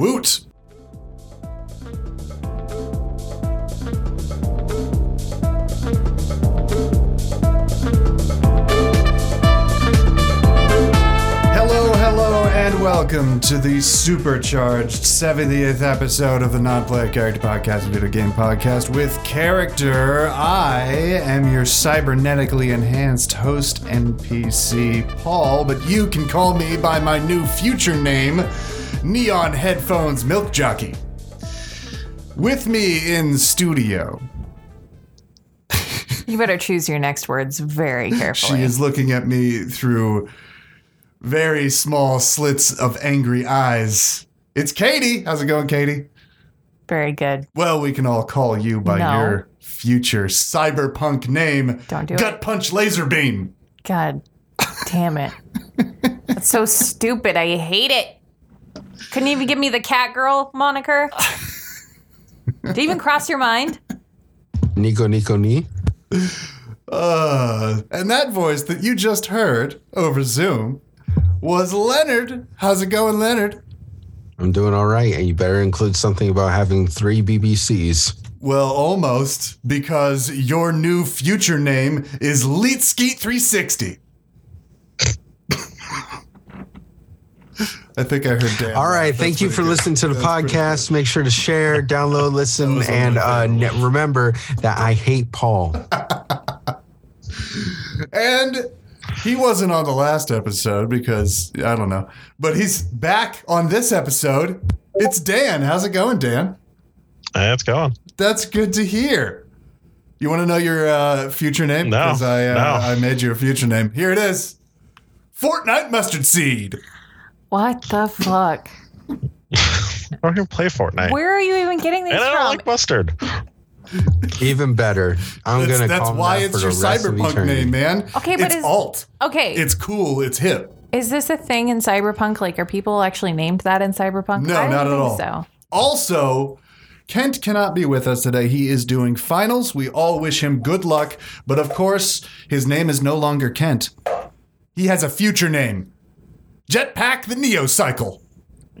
Woot! Hello, hello, and welcome to the supercharged 70th episode of the Non Player Character Podcast, video game podcast with character. I am your cybernetically enhanced host NPC, Paul, but you can call me by my new future name, Neon Headphones Milk Jockey. With me in studio, You better choose your next words very carefully. she is looking at me through very small slits of angry eyes. It's Katie. How's it going, Katie? very good. Well, we can all call you by No. your future cyberpunk name. Don't do Gut it. Punch Laser Beam. God damn it. That's so stupid. I hate it. Couldn't even give me the cat girl moniker. Did even cross your mind? Nico Nico Ni. Uh, and that voice that you just heard over Zoom was Leonard. How's it going, Leonard? I'm doing all right. And you better include something about having three BBCs. Well, almost, because your new future name is Leetskeet360. I think I heard Dan. All right, laugh. thank you for good. listening to the That's podcast. Make sure to share, download, listen, and uh, ne- remember that I hate Paul. And he wasn't on the last episode because I don't know, but he's back on this episode. It's Dan. How's it going, Dan? Hey, it's going. That's good to hear. You want to know your uh, future name? No, Because I, uh, no. I made you a future name. Here it is Fortnite Mustard Seed. What the fuck? I don't even play Fortnite. Where are you even getting these and I don't from? like mustard. Even better, I'm That's, gonna that's call him why that it's for your the rest of cyberpunk eternity. name, man. Okay, but it's is- alt. okay, It's cool. It's hip. is this a thing in Cyberpunk? Like, are people actually named that in Cyberpunk? No, I don't not at think all. So. Also, Kent cannot be with us today. He is doing finals. We all wish him good luck. But of course, his name is no longer Kent. He has a future name Jetpack the Neo Cycle.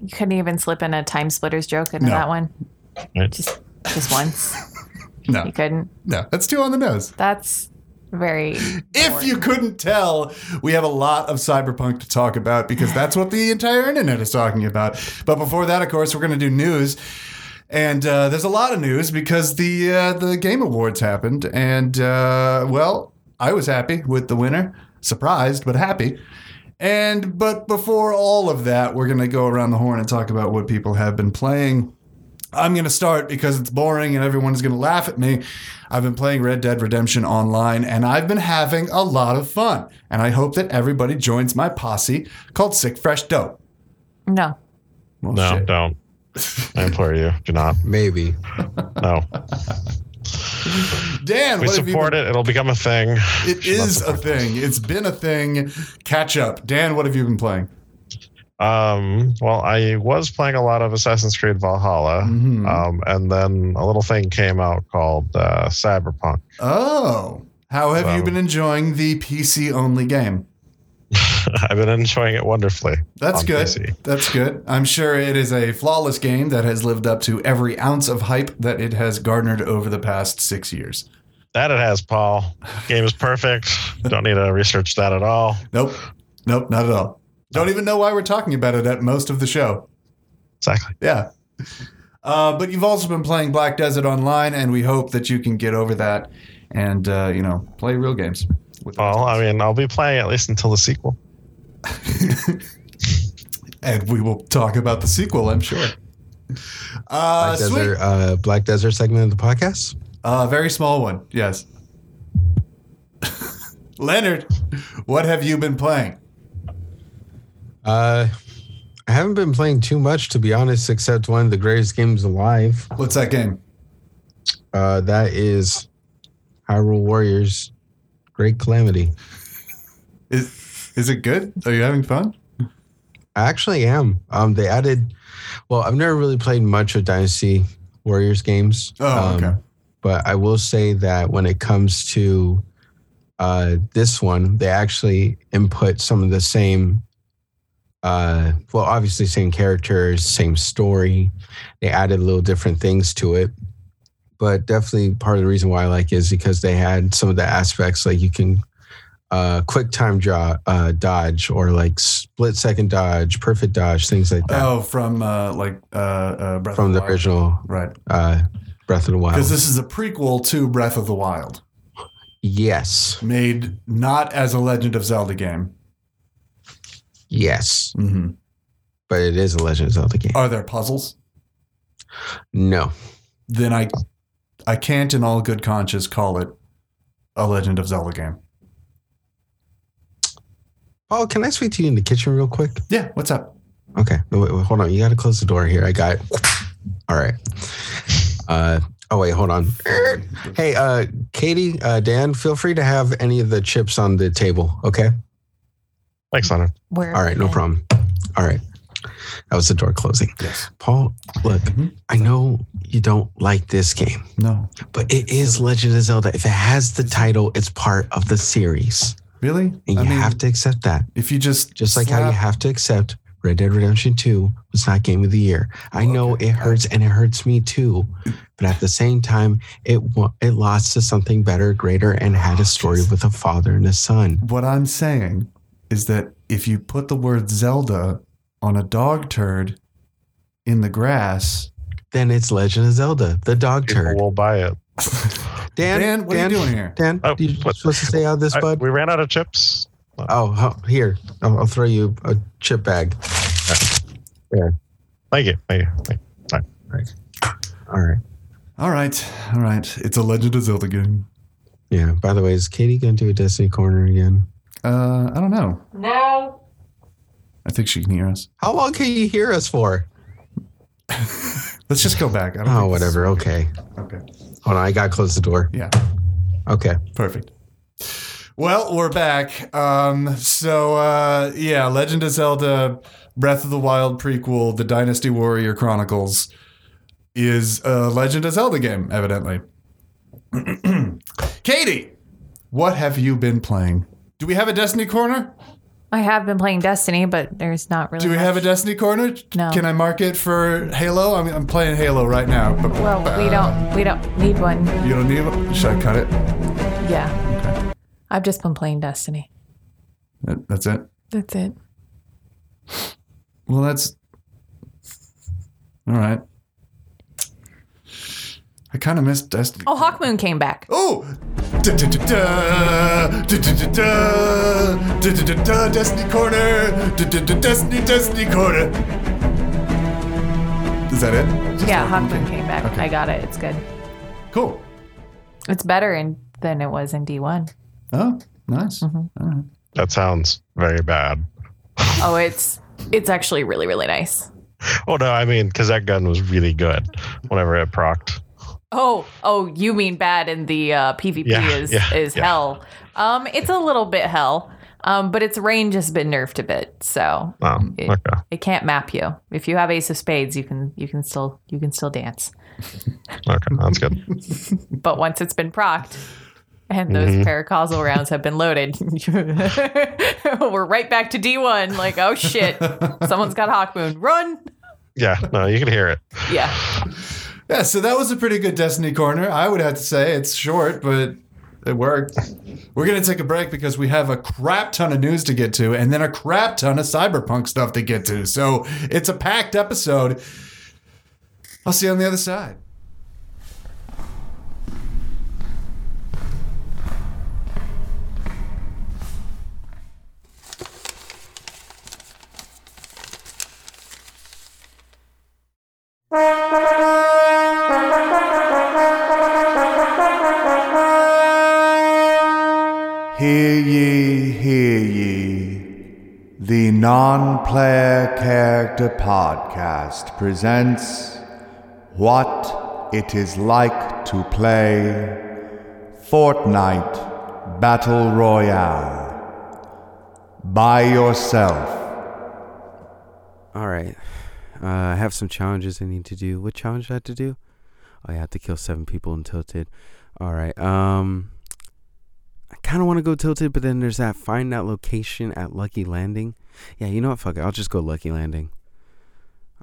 You couldn't even slip in a TimeSplitters joke into No. that one. Right? Just, just once. No, You couldn't. no, that's two on the nose. That's very. If you couldn't tell, we have a lot of cyberpunk to talk about because that's what the entire internet is talking about. But before that, of course, we're going to do news. And uh, there's a lot of news because the uh, the game awards happened, and uh, well, I was happy with the winner, surprised but happy. And but before all of that, we're gonna go around the horn and talk about what people have been playing. I'm going to start because it's boring and everyone's going to laugh at me. I've been playing Red Dead Redemption online and I've been having a lot of fun. And I hope that everybody joins my posse called Sick Fresh Dope. No. Well, No, shit. don't. I implore you, do not. Maybe. No. Dan, We what have you support been- it. It'll become a thing. It is a thing. It's been a thing. Catch up. Dan, what have you been playing? Um, well, I was playing a lot of Assassin's Creed Valhalla, Mhm. um, and then a little thing came out called uh, Cyberpunk. Oh, how have you been enjoying the PC only game? I've been enjoying it wonderfully. That's good. PC. That's good. I'm sure it is a flawless game that has lived up to every ounce of hype that it has garnered over the past six years. That it has, Paul. Game is perfect. Don't need to research that at all. Nope. Nope, not at all. Don't even know why we're talking about it at most of the show. Exactly. Yeah. Uh, but you've also been playing Black Desert Online, and we hope that you can get over that and, uh, you know, play real games. With Well, I mean, I'll be playing at least until the sequel. and we will talk about the sequel, I'm sure. Uh, Black sweet. Desert, uh, Black Desert segment of the podcast. Uh, very small one, yes. Leonard, what have you been playing? Uh, I haven't been playing too much, to be honest, except one of the greatest games alive. What's that game? Uh, that is Hyrule Warriors Great Calamity. Is is it good? Are you having fun? I actually am. Um, they added. Well, I've never really played much of Dynasty Warriors games. Oh, um, okay. But I will say that when it comes to uh, this one, they actually input some of the same uh, well, obviously same characters, same story. They added little different things to it, but definitely part of the reason why I like it is because they had some of the aspects like you can uh, quick time draw, uh, dodge or like split second dodge, perfect dodge, things like that Oh, from uh, like uh, uh, Breath from of the the Wild. original right? uh, Breath of the Wild. Because this is a prequel to Breath of the Wild, yes, made not as a Legend of Zelda game. yes, hmm but it is a Legend of Zelda game. Are there puzzles? No, Then I, I can't, in all good conscience, call it a Legend of Zelda game. Paul, can I speak to you in the kitchen real quick? Yeah. What's up? Okay. Wait, wait, hold on. You got to close the door here. I got. All right. Uh. Oh wait, hold on. Hey, uh, Katie, uh, Dan, feel free to have any of the chips on the table. Okay. Thanks, Leonard. Where All right. No problem. All right. That was the door closing. Yes. Paul, look, Mhm. I know you don't like this game, No. but it is Legend of Zelda. If it has the title, it's part of the series, Really? and you have to accept that. If you just Just like how you have to accept Red Dead Redemption 2 was not game of the year. I know Okay. it hurts and it hurts me too. But at the same time, it it lost to something better, greater, and had a story with a father and a son. What I'm saying is that if you put the word Zelda on a dog turd in the grass, Then it's Legend of Zelda, the dog People turd. will buy it. Dan, Dan, what are you doing here? Dan, Oh, you what- supposed to stay out of this, I- bud? we ran out of chips. Oh, huh, here. I'll, I'll throw you a chip bag. Yeah. Thank you. Thank you. Thank you. All right. All right, all right. It's a Legend of Zelda game. Yeah. By the way, is Katie going to do a Destiny Corner again? Uh, I don't know. No. I think she can hear us. How long can you hear us for? Let's just go back. I don't Oh, whatever. Okay. Okay. Hold on. I got to close the door. Yeah. Okay. Perfect. Well, we're back. Um, so uh, yeah, Legend of Zelda: Breath of the Wild prequel, The Dynasty Warrior Chronicles, is a Legend of Zelda game, evidently. Katie, what have you been playing? Do we have a Destiny corner? I have been playing Destiny, but there's not really. Do we have a. Destiny corner? No. Can I mark it for Halo? I mean, I'm playing Halo right now. Well, we uh, don't. We don't need one. you don't need it. Should I cut it? Yeah. Okay. I've just been playing Destiny. That- That's it. That's it. Well, that's all right. I kind of missed Destiny. Oh, Hawkmoon came back. Oh! Destiny Corner! Destiny, Destiny Corner! Is that it? Just Yeah, Hawkmoon Hawkmoon came- came back. Okay. I got it. It's good. Cool. It's better in, than it was in D1. Oh, nice. Mm-hmm. All right. That sounds very bad. Oh, it's it's actually really really nice. Oh no, I mean, because that gun was really good whenever it procced. Oh, oh, you mean bad in the uh, PvP Yeah, is yeah, is yeah. hell. Um, it's a little bit hell. Um, but its range has been nerfed a bit, so Oh, It- okay. it can't map you. If you have Ace of Spades, you can you can still you can still dance. Okay, that's good. But once it's been procced and those Mhm. paracausal rounds have been loaded, we're right back to D1. Like, oh shit, someone's got Hawkmoon. Run! Yeah, no, you can hear it. Yeah. Yeah, so that was a pretty good Destiny Corner. I would have to say it's short, but it worked. We're going to take a break because we have a crap ton of news to get to and then a crap ton of cyberpunk stuff to get to. So it's a packed episode. I'll see you on the other side. Non Player Character Podcast presents What It Is Like to Play Fortnite Battle Royale by yourself. All right. Uh, I have some challenges I need to do. What challenge I have to do? I have to kill seven people in Tilted. All right. Um, kind of want to go tilted, but then there's that find that location at Lucky Landing. Yeah, you know what? Fuck it. I'll just go Lucky Landing.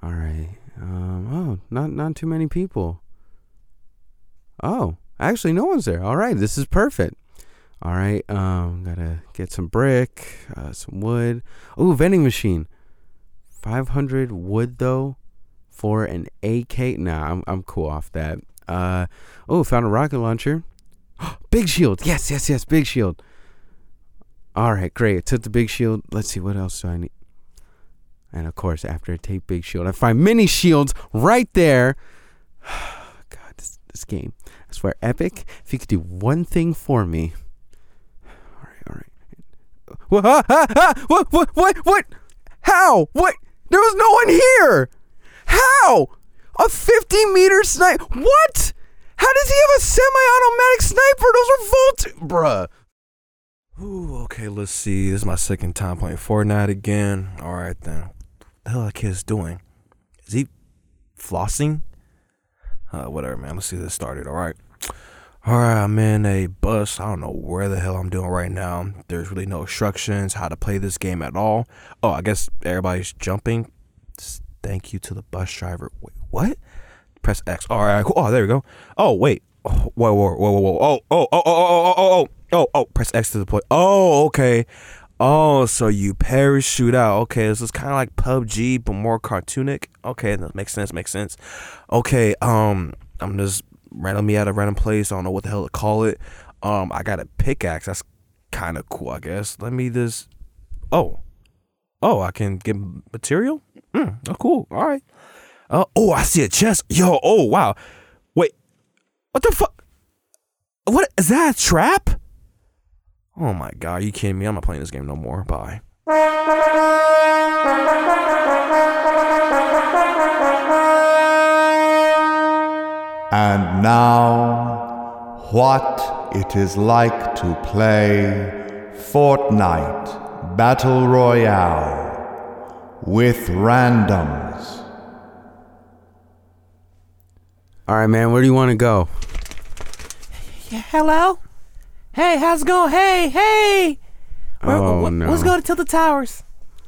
All right. Um, oh, not not too many people. Oh, actually, no one's there. All right, this is perfect. All right, um, gotta get some brick, uh, some wood. Oh, vending machine. Five hundred wood though, for an AK. Nah, I'm I'm cool off that. Uh, oh, found a rocket launcher. big shield. Yes, yes, yes. Big shield. All right, great. I took the big shield. Let's see what else do I need. And of course, after I take big shield, I find mini shields right there. God, this, this game. I swear, Epic, if you could do one thing for me. All right, all right. What? What? What? What? What? How? What? There was no one here. How? A 50 meter snipe? What? How does he have a semi-automatic sniper? Those are volt, bruh. Ooh, okay, let's see. This is my second time playing Fortnite again. All right, then. What the hell that kid's doing? Is he flossing? Uh, whatever, man. Let's see this started. All right. All right, I'm in a bus. I don't know where the hell I'm doing right now. There's really no instructions how to play this game at all. Oh, I guess everybody's jumping. Thank you to the bus driver. Wait, what? Press X. All right. Oh, there we go. Oh, wait. Oh, whoa, whoa, whoa, whoa, whoa. Oh, oh, oh, oh, oh, oh, oh, oh, oh. Press X to deploy. Oh, okay. Oh, so you parachute out. Okay, this is kind of like PUBG, but more cartoonic. Okay, that makes sense. Makes sense. Okay, um, I'm just randomly at a random place. I don't know what the hell to call it. Um, I got a pickaxe. That's kind of cool, I guess. Let me just. Oh, oh, I can get material. Hmm. Oh, cool. All right. Uh, oh, I see a chest. Yo. Oh, wow. Wait. What the fuck? What is that? A trap? Oh my god, you kidding me? I'm not playing this game no more. Bye. And now, what it is like to play Fortnite Battle Royale with randoms. All right, man. Where do you want to go? Yeah, hello? Hey, how's it going? Hey, hey! Where- Oh, wh- no. Let's go to Tilted Towers.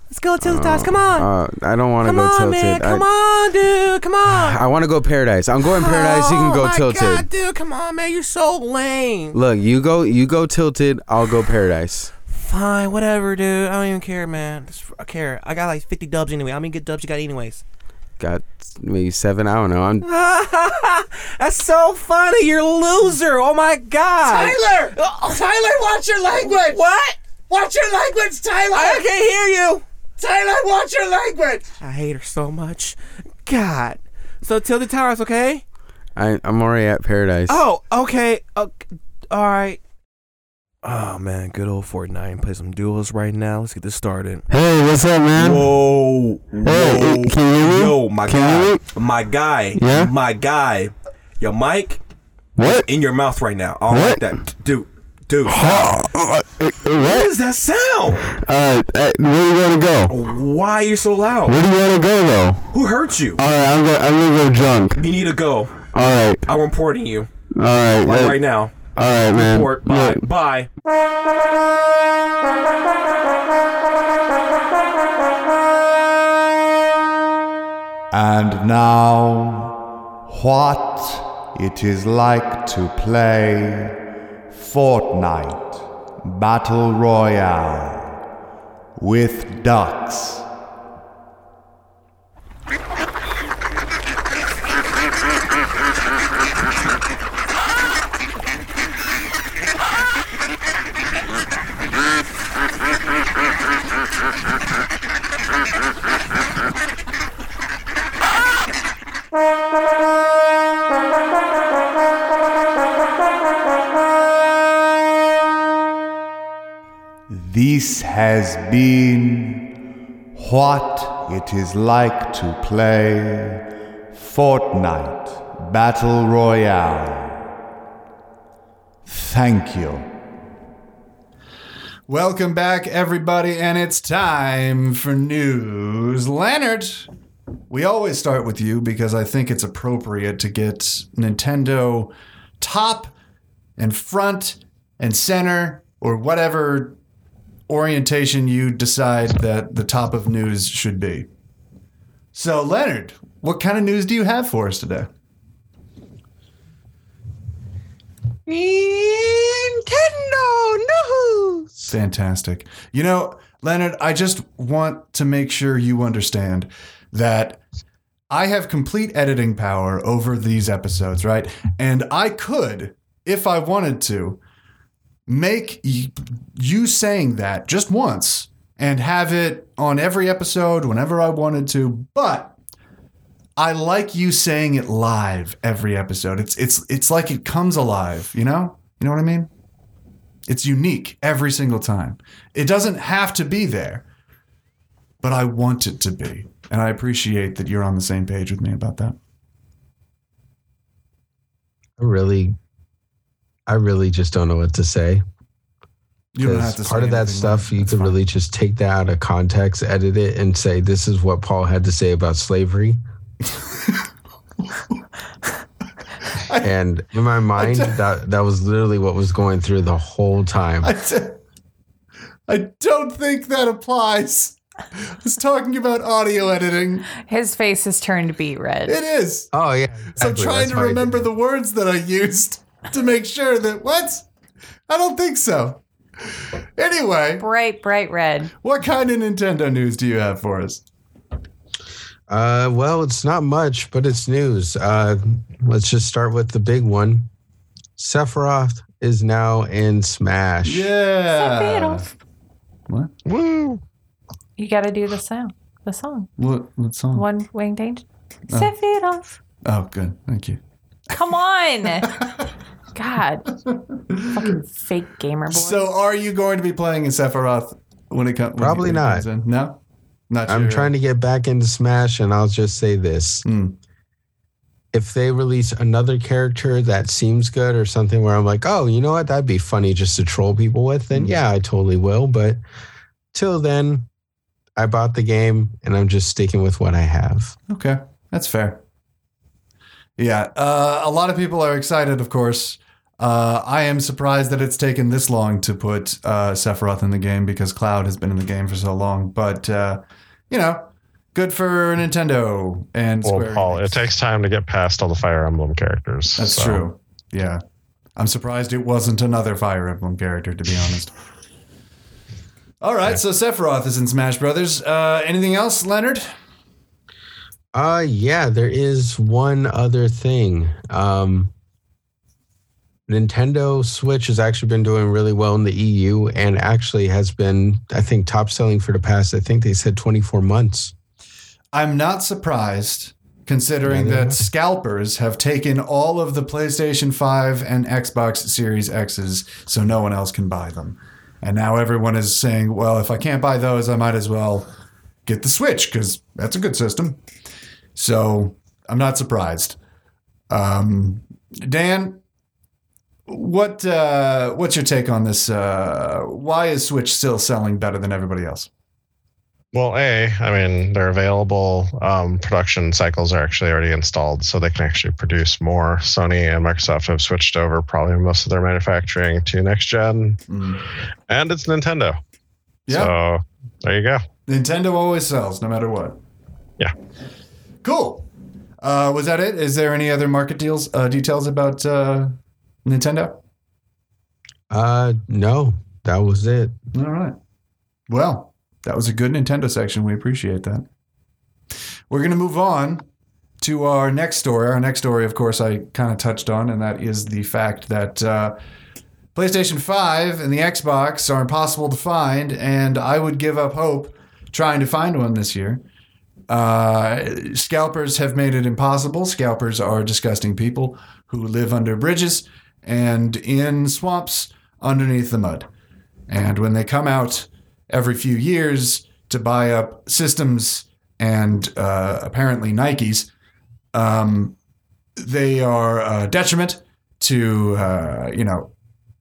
Let's go to Tilted Towers. Come on. Uh, I don't want to Come go on, tilted. man. Come I, on, dude. Come on. I want to go paradise. I'm going paradise. you can Oh, go my tilted. God, dude. Come on, man. You're so lame. Look, you go. You go tilted. I'll go paradise. Fine, whatever, dude. I don't even care, man. I care. I got like 50 dubs anyway. How many good dubs you got, anyways? Got maybe seven. I don't know. I'm. That's so funny. You're a loser. Oh my god. Tyler! Oh, Tyler, watch your language! What? Watch your language, Tyler! I can't hear you. Tyler, watch your language! I hate her so much. God. So Tilted Towers, okay? I, I'm already at paradise. Oh, okay. okay. All right. Oh man, good old Fortnite. Play some duels right now. Let's get this started. Hey, what's up, man? Whoa, Hey, can you hear me? yo, my Can guy, my guy, Yeah? my guy. Your mic, What? in your mouth right now. I don't like What? that, dude. Dude, Uh, uh, what what? is that sound? Uh, uh, where do you want to go? Why are you so loud? Where do you want to go, though? Who hurt you? All right, I'm gonna, I'm gonna go drunk. You need to go. All right, I'm reporting you all right, like uh, right now. All right, man. Report. Bye. Look, Bye. And now, what it is like to play Fortnite Battle Royale with ducks. This has been what it is like to play Fortnite Battle Royale. Thank you. Welcome back, everybody, and it's time for news. Leonard, we always start with you because I think it's appropriate to get Nintendo top and front and center or whatever orientation you decide that the top of news should be. So, Leonard, what kind of news do you have for us today? Nintendo news. Fantastic. You know, Leonard, I just want to make sure you understand that I have complete editing power over these episodes, right? And I could, if I wanted to, make you saying that just once and have it on every episode whenever I wanted to, but I like you saying it live every episode. It's it's it's like it comes alive, you know? You know what I mean? It's unique every single time. It doesn't have to be there, but I want it to be. And I appreciate that you're on the same page with me about that. I really, I really just don't know what to say. You don't have Because to say part of that stuff, Leonard. you That's could fine. really just take that out of context, edit it, and say this is what Paul had to say about slavery. and in my mind, that that was literally what was going through the whole time. I, d- I don't think that applies. I was talking about audio editing. His face has turned beet red. It is. Oh yeah, So I'm trying That's to how I did remember the words that I used to make sure that what? I don't think so. Anyway, Bright, bright red. what kind of Nintendo news do you have for us? Uh, well, it's not much, but it's news. Uh, let's just start with the big one. Sephiroth is now in Smash. Yeah. Sephiroth. What? Woo! You got to do the sound, the song. What? What song? One winged angel. Sephiroth. Oh, good. Thank you. Come on. God. Fucking fake gamer boy. So, are you going to be playing in Sephiroth when it, comes? Probably not. comes in? No, not. I'm trying to get back into Smash, and I'll just say this. Hmm. If they release another character that seems good or something where I'm like, oh, you know what, that'd be funny just to troll people with, then Hmm. yeah, I totally will. But till then, I bought the game and I'm just sticking with what I have. Okay, that's fair. Yeah, uh, a lot of people are excited, of course. Uh, I am surprised that it's taken this long to put uh, Sephiroth in the game because Cloud has been in the game for so long. But uh, you know, good for Nintendo and Well, Square. Paul, Enix. it takes time to get past all the Fire Emblem characters. That's so- true. Yeah, I'm surprised it wasn't another Fire Emblem character, to be honest. All right, so Sephiroth is in Smash Brothers. Uh, anything else, Leonard? Uh yeah, there is one other thing. Um Nintendo Switch has actually been doing really well in the EU and actually has been I think top selling for the past I think they said 24 months. I'm not surprised considering Yeah, that scalpers have taken all of the PlayStation 5 and Xbox Series X's so no one else can buy them. And now everyone is saying, well, if I can't buy those, I might as well get the Switch because that's a good system. So I'm not surprised. Um, Dan, what uh, what's your take on this? Uh, why is Switch still selling better than everybody else? Well, A, I mean, they're available. Um, production cycles are actually already installed, so they can actually produce more. Sony and Microsoft have switched over probably most of their manufacturing to next gen, and it's Nintendo. Yeah. So there you go. Nintendo always sells, no matter what. Yeah. Cool. Uh, was that it? Is there any other market deals uh, details about uh, Nintendo? Uh no, that was it. All right. Well, that was a good Nintendo section. We appreciate that. We're going to move on to our next story. Our next story, of course, I kind of touched on, and that is the fact that uh, PlayStation 5 and the Xbox are impossible to find, and I would give up hope trying to find one this year. Uh, scalpers have made it impossible. Scalpers are disgusting people who live under bridges and in swamps underneath the mud. And when they come out every few years to buy up systems and uh, apparently Nikes, um, they are a detriment to uh, you know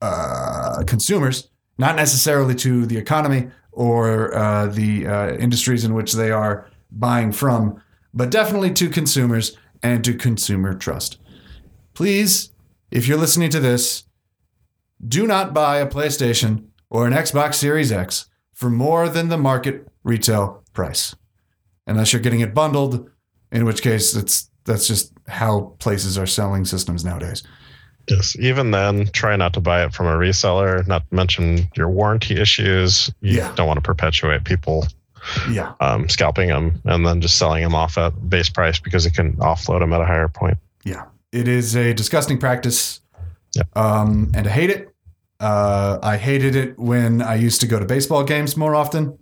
uh, consumers, not necessarily to the economy or uh, the uh, industries in which they are buying from, but definitely to consumers and to consumer trust. Please, if you're listening to this, do not buy a PlayStation or an Xbox Series X for more than the market retail price. Unless you're getting it bundled, in which case it's that's just how places are selling systems nowadays. Yes. Even then, try not to buy it from a reseller. Not to mention your warranty issues. You Yeah. don't want to perpetuate people Yeah. um, scalping them and then just selling them off at base price because it can offload them at a higher point. Yeah. It is a disgusting practice. Yeah. Um, and I hate it. Uh, I hated it when I used to go to baseball games more often.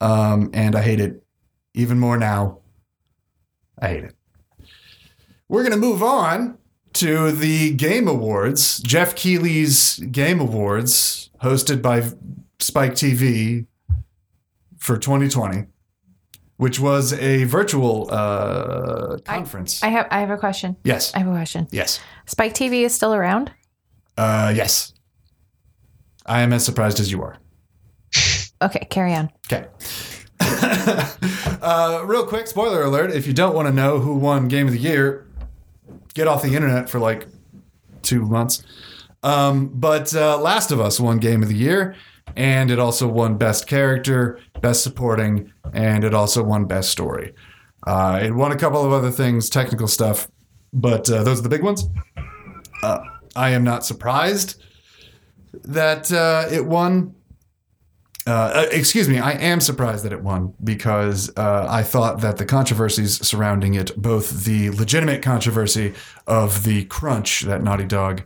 Um, and I hate it even more now. I hate it. We're going to move on to the Game Awards, Geoff Keighley's Game Awards, hosted by Spike TV for 2020, which was a virtual uh, conference. I have I have a question. yes. I have a question. Yes. Spike TV is still around? Uh, yes. I am as surprised as you are. Okay, carry on. Okay. uh, real quick, spoiler alert: if you don't want to know who won Game of the Year, get off the internet for like two months. Um, but uh, Last of Us won Game of the Year, and it also won Best Character, Best Supporting, and it also won Best Story. Uh, it won a couple of other things, technical stuff, but uh, those are the big ones. Uh, I am not surprised that uh, it won uh, uh, excuse me, I am surprised that it won because I thought that the controversies surrounding it, both the legitimate controversy of the crunch that Naughty Dog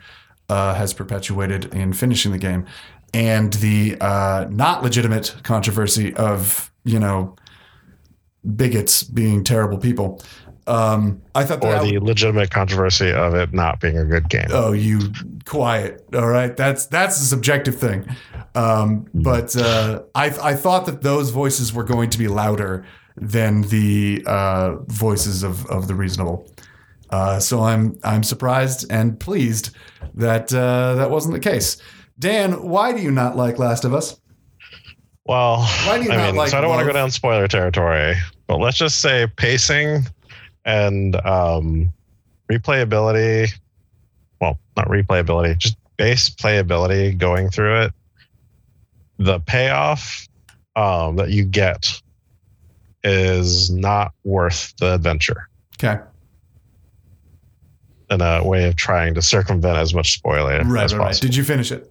has perpetuated in finishing the game, and the uh, not legitimate controversy of, you know, bigots being terrible people. Um, I thought Or that the legitimate controversy of it not being a good game. oh you quiet. All right. That's that's a subjective thing. Um, but uh, I, I thought that those voices were going to be louder than the uh, voices of, of the reasonable. Uh, so I'm I'm surprised and pleased that uh, that wasn't the case Dan why do you not like Last of Us Well, Why do you I not mean, like so I don't want to go down spoiler territory, but let's just say pacing and um, replayability. Well, not replayability, just base playability going through it. The payoff um, that you get is not worth the adventure okay in a way of trying to circumvent as much spoiler right as right, right possible. did you finish it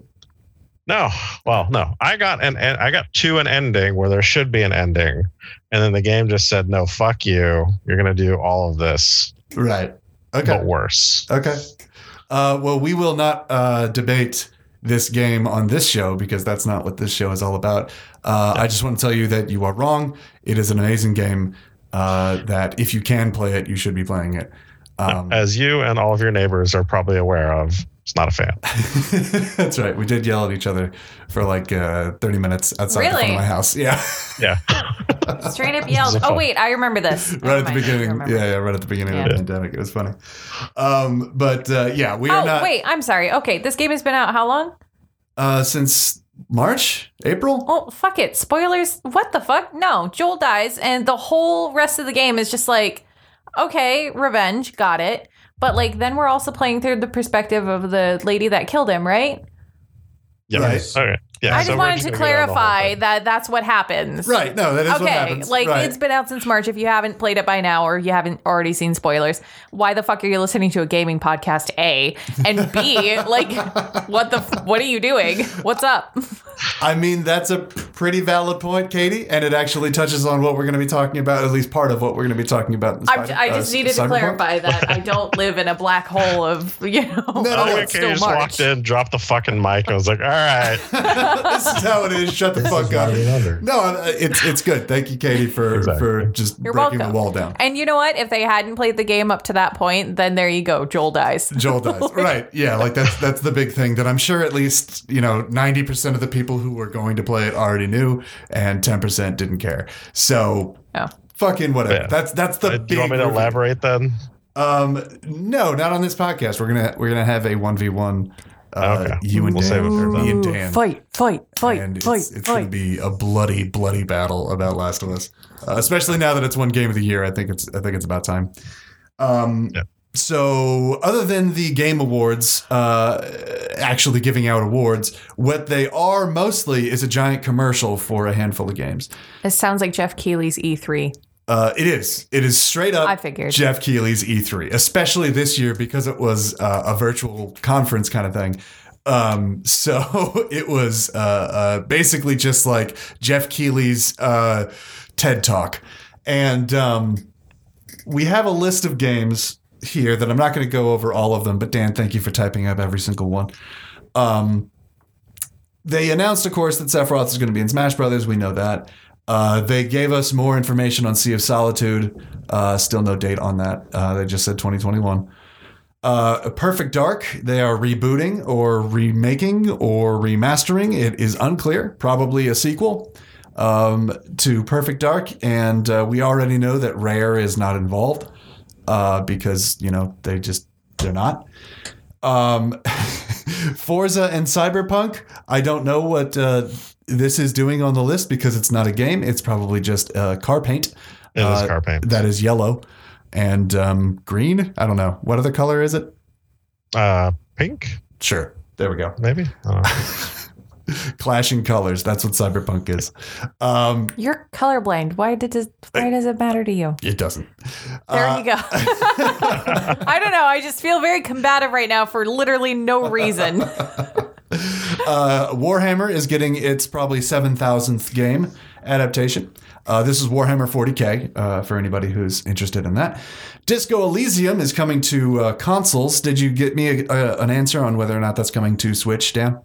No, well, no. I got an, an I got to an ending where there should be an ending, and then the game just said, "No, fuck you. You're gonna do all of this, right okay but worse." Okay. Uh, well, we will not uh, debate this game on this show because that's not what this show is all about. Uh, I just want to tell you that you are wrong. It is an amazing game. Uh, that if you can play it, you should be playing it. Um, As you and all of your neighbors are probably aware of, it's not a fan. that's right. We did yell at each other for like uh, 30 minutes outside the front Really? of my house. Yeah, Yeah, Straight up yelled. Oh wait, I remember this. right at the mind, beginning. Yeah, yeah, right at the beginning of the pandemic. It was funny. Um, but uh, yeah, we are Oh not wait, I'm sorry. Okay, this game has been out how long? uh, since March, April. Oh fuck it. Spoilers. What the fuck? No, Joel dies, and the whole rest of the game is just like, okay, revenge, got it. But like, then we're also playing through the perspective of the lady that killed him, right? yeah. Right. Okay. Yeah. I so just we're wanted to gonna go down the whole clarify that that's what happens. Right. No, that is what Okay, happens. like right. it's been out since March. If you haven't played it by now or you haven't already seen spoilers, why the fuck are you listening to a gaming podcast? A and B, like, what the? f- What are you doing? What's up? I mean, that's a pretty valid point, Katie, and it actually touches on what we're going to be talking about, at least part of what we're going to be talking about. In I'm, Spider- I uh, just needed to clarify that I don't live in a black hole of you know. no, no, it's Okay, still just March. walked in, dropped the fucking mic, and was like, "All right." this is how it is. Shut the This fuck up. why we love her. No, uh, it's it's good. Thank you, Katie, for Exactly. for just You're breaking welcome. the wall down. And you know what? If they hadn't played the game up to that point, then there you go. Joel dies. Joel dies. right. Yeah, like that's that's the big thing that I'm sure at least, you know, 90% of the people who were going to play it already knew and 10% didn't care. So Oh. fucking whatever. Yeah. That's that's the Uh, big Do you want me to reveal. elaborate then? Um, no, not on this podcast. We're gonna we're gonna have a one v one. Uh, Okay. You and We'll Dan, save it for or me and Dan, Fight, fight, fight, and fight, it's, it's gonna be a bloody, bloody battle about Last of Us. Uh, especially now that it's one game of the year, I think it's I think it's about time. Um, Yeah. so other than the game awards uh, actually giving out awards what they are mostly is a giant commercial for a handful of games It sounds like Geoff Keighley's E E3. Uh, it is it is straight up I figured. geoff keighley's e3 especially this year because it was uh, a virtual conference kind of thing um, so it was uh, uh, basically just like geoff keighley's uh, ted talk and um, we have a list of games here that I'm not going to go over all of them, but Dan, thank you for typing up every single one. Um, they announced, of course, that Sephiroth is going to be in Smash Brothers. We know that. Uh, they gave us more information on Sea of Solitude. Uh, still no date on that. Uh, they just said 2021. Uh, Perfect Dark, they are rebooting or remaking or remastering. It is unclear. Probably a sequel um, to Perfect Dark, and uh, we already know that Rare is not involved because you know they just they're not. Um, Forza and Cyberpunk. I don't know what this is doing on the list because it's not a game. It's probably just uh, car paint. It is uh, car paint. That is yellow and um, green. I don't know what other color is it. Uh, pink, Sure, there we go. maybe. I don't know. Clashing colors. That's what Cyberpunk is. Um, You're colorblind. Why did this, why does it matter to you? it doesn't. There Uh, you go. I don't know. I just feel very combative right now for literally no reason. Uh, Warhammer is getting its probably 7,000th game adaptation. Uh, this is Warhammer 40k uh, for anybody who's interested in that. Disco Elysium is coming to uh, consoles. Did you get me a, a, an answer on whether or not that's coming to Switch, Dan?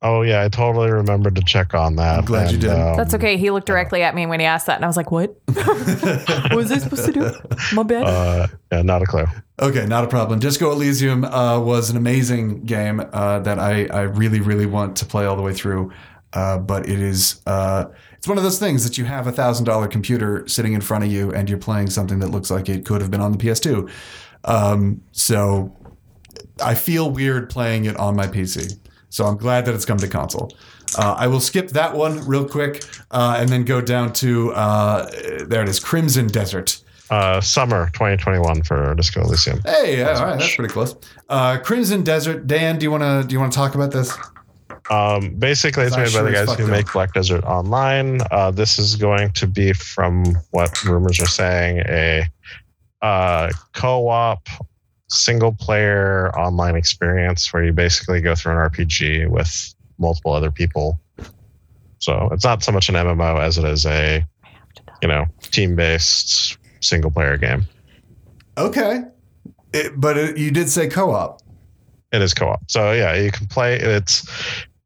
Oh yeah, I totally remembered to check on that. I'm glad you did. um, That's okay. He looked directly at me when he asked that, and I was like, "What? what was I supposed to do? My bad." Uh, yeah, not a clue. Okay, not a problem. Disco Elysium uh, was an amazing game uh, that I, I really, really want to play all the way through. Uh, but it is uh, it's one of those things that you have a thousand dollar computer sitting in front of you and you're playing something that looks like it could have been on the PS2. Um, so I feel weird playing it on my PC. So I'm glad that it's come to console. Uh, I will skip that one real quick uh, and then go down to uh, there it is, Crimson Desert. Uh, summer 2021 for Disco Elysium. Hey, yeah, all right, that's pretty close. Uh, Crimson Desert. Dan, do you want to do you want to talk about this? Um, basically, it's made by the guys who don't. make Black Desert Online. Uh, this is going to be, from what rumors are saying, a uh, co-op single-player online experience where you basically go through an RPG with multiple other people. So it's not so much an MMO as it is a, you know, team-based single-player game. Okay, it, but it, you did say co-op. It is co-op. So yeah, you can play. It's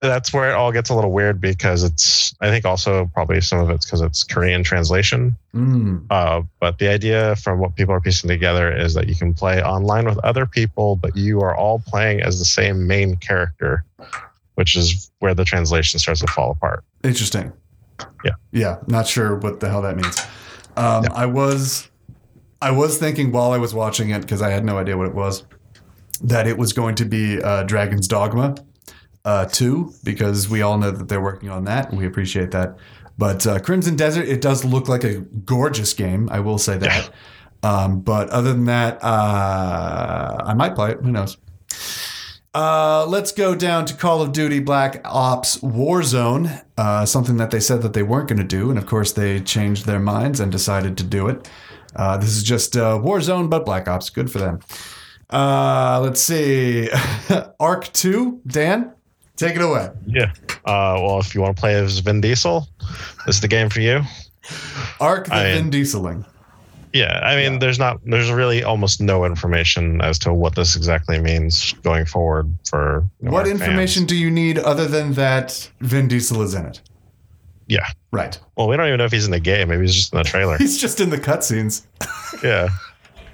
that's where it all gets a little weird because it's. I think also probably some of it's because it's Korean translation. Mm. Uh, but the idea from what people are piecing together is that you can play online with other people, but you are all playing as the same main character, which is where the translation starts to fall apart. Interesting. Yeah. Yeah. Not sure what the hell that means. Um, I was, I was thinking while I was watching it because I had no idea what it was, that it was going to be uh, Dragon's Dogma uh, two because we all know that they're working on that and we appreciate that. But uh, Crimson Desert, it does look like a gorgeous game. I will say that. Um, but other than that, uh, I might play it. Who knows? Uh, let's go down to Call of Duty Black Ops Warzone, uh, something that they said that they weren't going to do. And of course, they changed their minds and decided to do it. Uh, this is just uh, Warzone, but Black Ops. Good for them. Uh, let's see. Ark 2, Dan, take it away. Yeah. Uh, well, if you want to play as Vin Diesel, this is the game for you. Ark the I- Vin Dieseling. Yeah, I mean, there's not, there's really almost no information as to what this exactly means going forward for. you know, What information fans. do you need other than that Vin Diesel is in it? Yeah. Right. Well, we don't even know if he's in the game. Maybe he's just in the trailer. He's just in the cutscenes. yeah.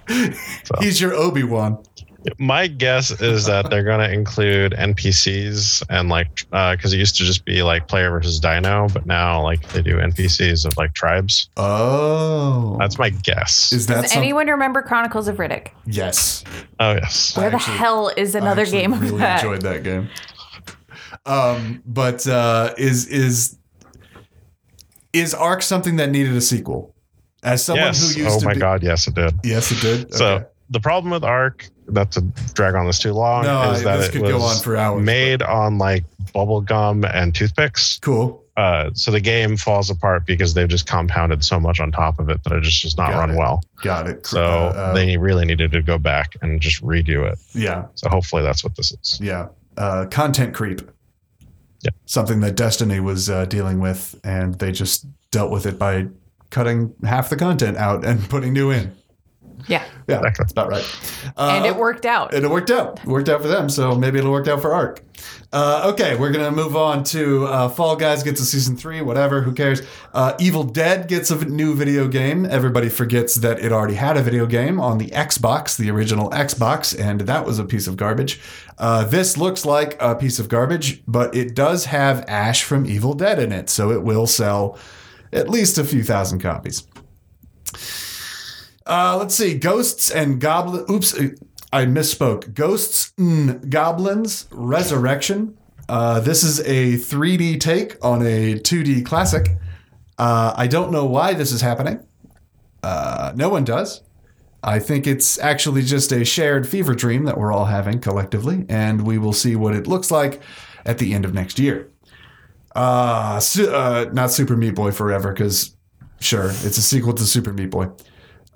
He's your Obi Wan. My guess is that they're going to include NPCs and like, because it used to just be like player versus dino, but now like they do NPCs of like tribes. Oh, That's my guess. is that Does some- anyone remember Chronicles of Riddick? Yes. oh, yes. Where actually- the hell is another actually game of really that? enjoyed that game. Um, but uh, is is is Ark something that needed a sequel? As someone yes. who used Oh to my be, God. Yes, it did. yes, it did. So Okay. The problem with Ark, not to drag on this too long, No, is I- that this it could was go on for hours, made on like bubble gum and toothpicks. Cool. Uh, so the game falls apart because they've just compounded so much on top of it that it just does not Got run it. well. Got it. So Uh, uh, they really needed to go back and just redo it. yeah, So hopefully that's what this is. yeah. Uh, content creep. Yeah. Something that Destiny was uh, dealing with, and they just dealt with it by cutting half the content out and putting new in. Yeah. Yeah, Exactly. that's about right. Uh, And it worked out. And it worked out. It worked out for them, so maybe it'll work out for Ark. Uh, okay, we're gonna move on to uh, Fall Guys gets a season three. Whatever, who cares? Uh, Evil Dead gets a new video game. Everybody forgets that it already had a video game on the Xbox, the original Xbox, and that was a piece of garbage. Uh, this looks like a piece of garbage, but it does have Ash from Evil Dead in it, so it will sell at least a few thousand copies. Uh, let's see. Ghosts and Goblin. Oops, I misspoke. Ghosts and Goblins Resurrection. Uh, this is a 3D take on a 2D classic. Uh, I don't know why this is happening. Uh, no one does. I think it's actually just a shared fever dream that we're all having collectively, and we will see what it looks like at the end of next year. Uh, su- uh not Super Meat Boy Forever, because sure, it's a sequel to Super Meat Boy.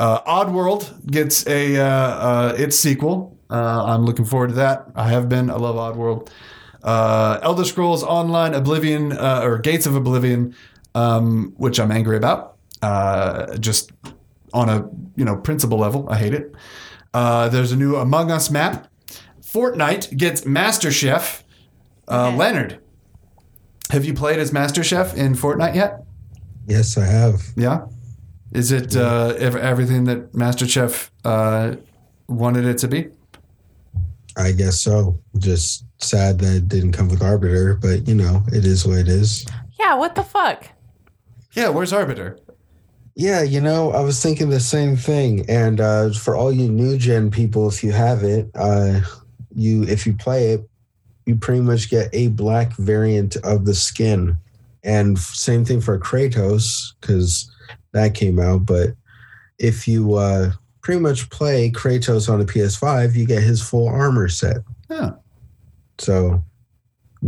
Uh, Oddworld gets a uh, uh, its sequel. Uh, I'm looking forward to that. I have been. I love Oddworld. Uh, Elder Scrolls Online Oblivion uh, or Gates of Oblivion, um, which I'm angry about. Uh, just on a you know principle level, I hate it. Uh, there's a new Among Us map. Fortnite gets Master Chief. Uh, Leonard, have you played as Master Chief in Fortnite yet? Yes, I have. Yeah. Is it uh, everything that Master Chief uh, wanted it to be? I guess so. Just sad that it didn't come with Arbiter, but you know, it is what it is. Yeah, what the fuck? Yeah, where's Arbiter? Yeah, you know, I was thinking the same thing. And uh, for all you new gen people, if you have it, uh, you if you play it, you pretty much get a black variant of the skin. And same thing for Kratos, because that came out. But if you uh, pretty much play Kratos on a PS5, you get his full armor set. Yeah. So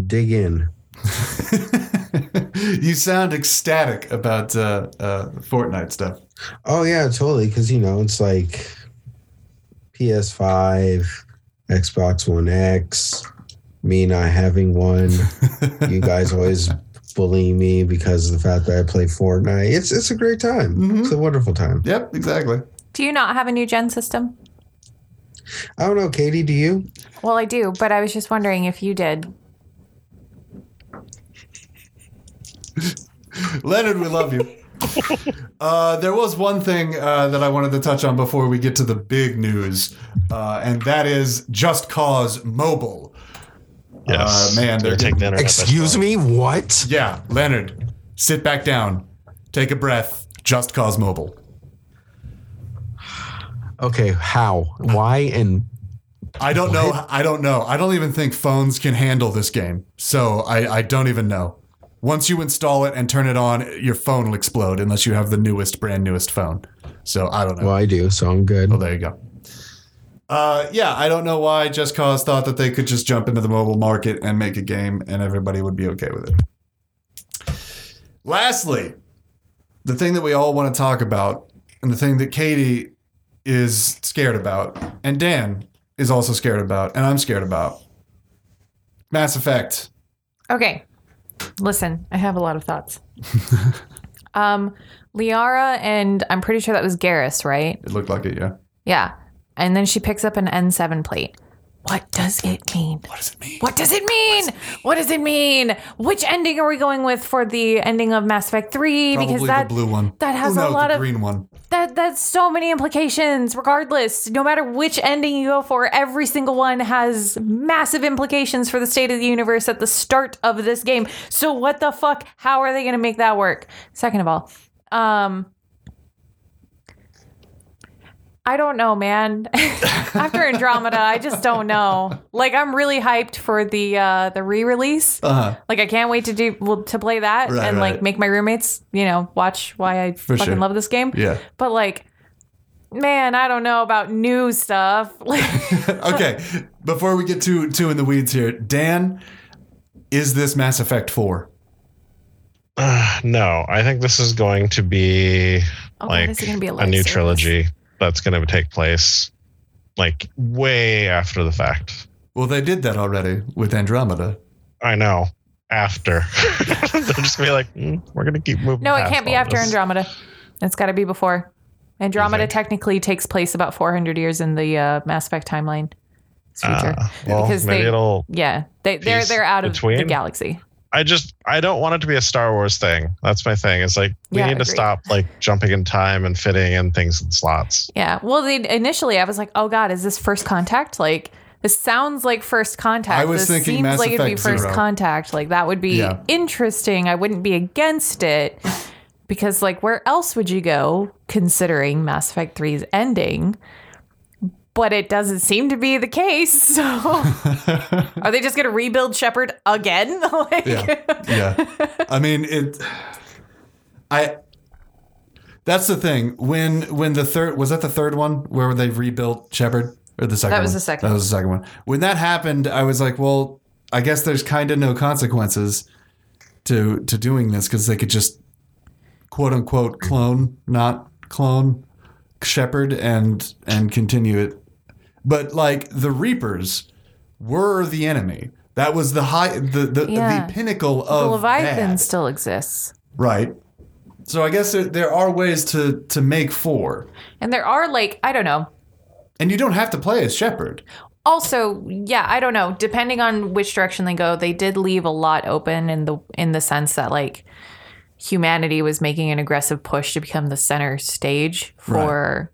dig in. you sound ecstatic about uh, uh, Fortnite stuff. Oh yeah, totally. Because you know it's like PS5, Xbox One X. Me not having one. you guys always bully me because of the fact that I play Fortnite. It's it's a great time. It's a wonderful time. Yep, exactly. Do you not have a new gen system? I don't know, Katie. Do you? Well, I do, but I was just wondering if you did. Leonard, we love you. Uh, there was one thing uh, that I wanted to touch on before we get to the big news, uh, and that is Just Cause Mobile. Yes. Uh, man, they're They're taking the internet by Excuse me. What? Yeah, Leonard, sit back down, take a breath. Just Cause Mobile. Okay. How? Why? And I don't know. I don't know. I don't even think phones can handle this game. So I, I don't even know. Once you install it and turn it on, your phone will explode unless you have the newest, brand newest phone. So I don't know. well, I do, so I'm good. Well, there you go. Uh, yeah, I don't know why Just Cause thought that they could just jump into the mobile market and make a game and everybody would be okay with it. Lastly, the thing that we all want to talk about and the thing that Katie is scared about and Dan is also scared about and I'm scared about Mass Effect. Okay. Listen, I have a lot of thoughts. um, Liara and I'm pretty sure that was Garrus, right? It looked like it, yeah. Yeah. And then she picks up an N7 plate. What does it mean? What does it mean? What does it mean? What does it mean? Which ending are we going with for the ending of Mass Effect 3? Probably because that the blue one. that has oh, no, a lot the of green one. that that's so many implications regardless no matter which ending you go for every single one has massive implications for the state of the universe at the start of this game so what the fuck how are they going to make that work second of all um I don't know, man. After Andromeda, I just don't know. Like, I'm really hyped for the uh, the re-release. Uh-huh. Like, I can't wait to do well, to play that Right, and right. like make my roommates, you know, watch why I fucking sure. love this game. Yeah. But like man, I don't know about new stuff. Like, okay, before we get too too in the weeds here, Dan, is this Mass Effect Four? Uh, no, I think this is going to be Oh, like is gonna be a a, new service? trilogy that's going to take place like way after the fact. Well, they did that already with Andromeda. I know. After they're just gonna be like, "Mm, we're gonna keep moving. no, it can't be after this." Andromeda. It's got to be before. Andromeda technically takes place about 400 years in the uh, Mass Effect timeline. Future. Uh, well, Because maybe they- it'll. yeah, they they're they're out of the galaxy. I just I don't want it to be a Star Wars thing. That's my thing. It's like we Yeah, need to stop like jumping in time and fitting in things in slots. Yeah. Well, they, initially I was like, oh god, is this first contact? Like this sounds like first contact. I was this thinking seems Mass like it'd be first Zero. contact. Like that would be Yeah. interesting. I wouldn't be against it because like where else would you go considering Mass Effect 3's ending? But it doesn't seem to be the case. So are they just gonna rebuild Shepard again? like, Yeah, yeah. I mean it. I. That's the thing. When when the third was that the third one where they rebuilt Shepard or the second? That was one? the second That was the second one. When that happened, I was like, well, I guess there's kind of no consequences to to doing this because they could just quote unquote clone, not clone Shepard and and continue it. But like the Reapers were the enemy. That was the high the the, Yeah. the pinnacle the of Leviathan bad. still exists. Right. So I guess there, there are ways to to make four, And there are like, I don't know, and you don't have to play as Shepard. also yeah i don't know depending on which direction they go they did leave a lot open in the in the sense that like humanity was making an aggressive push to become the center stage for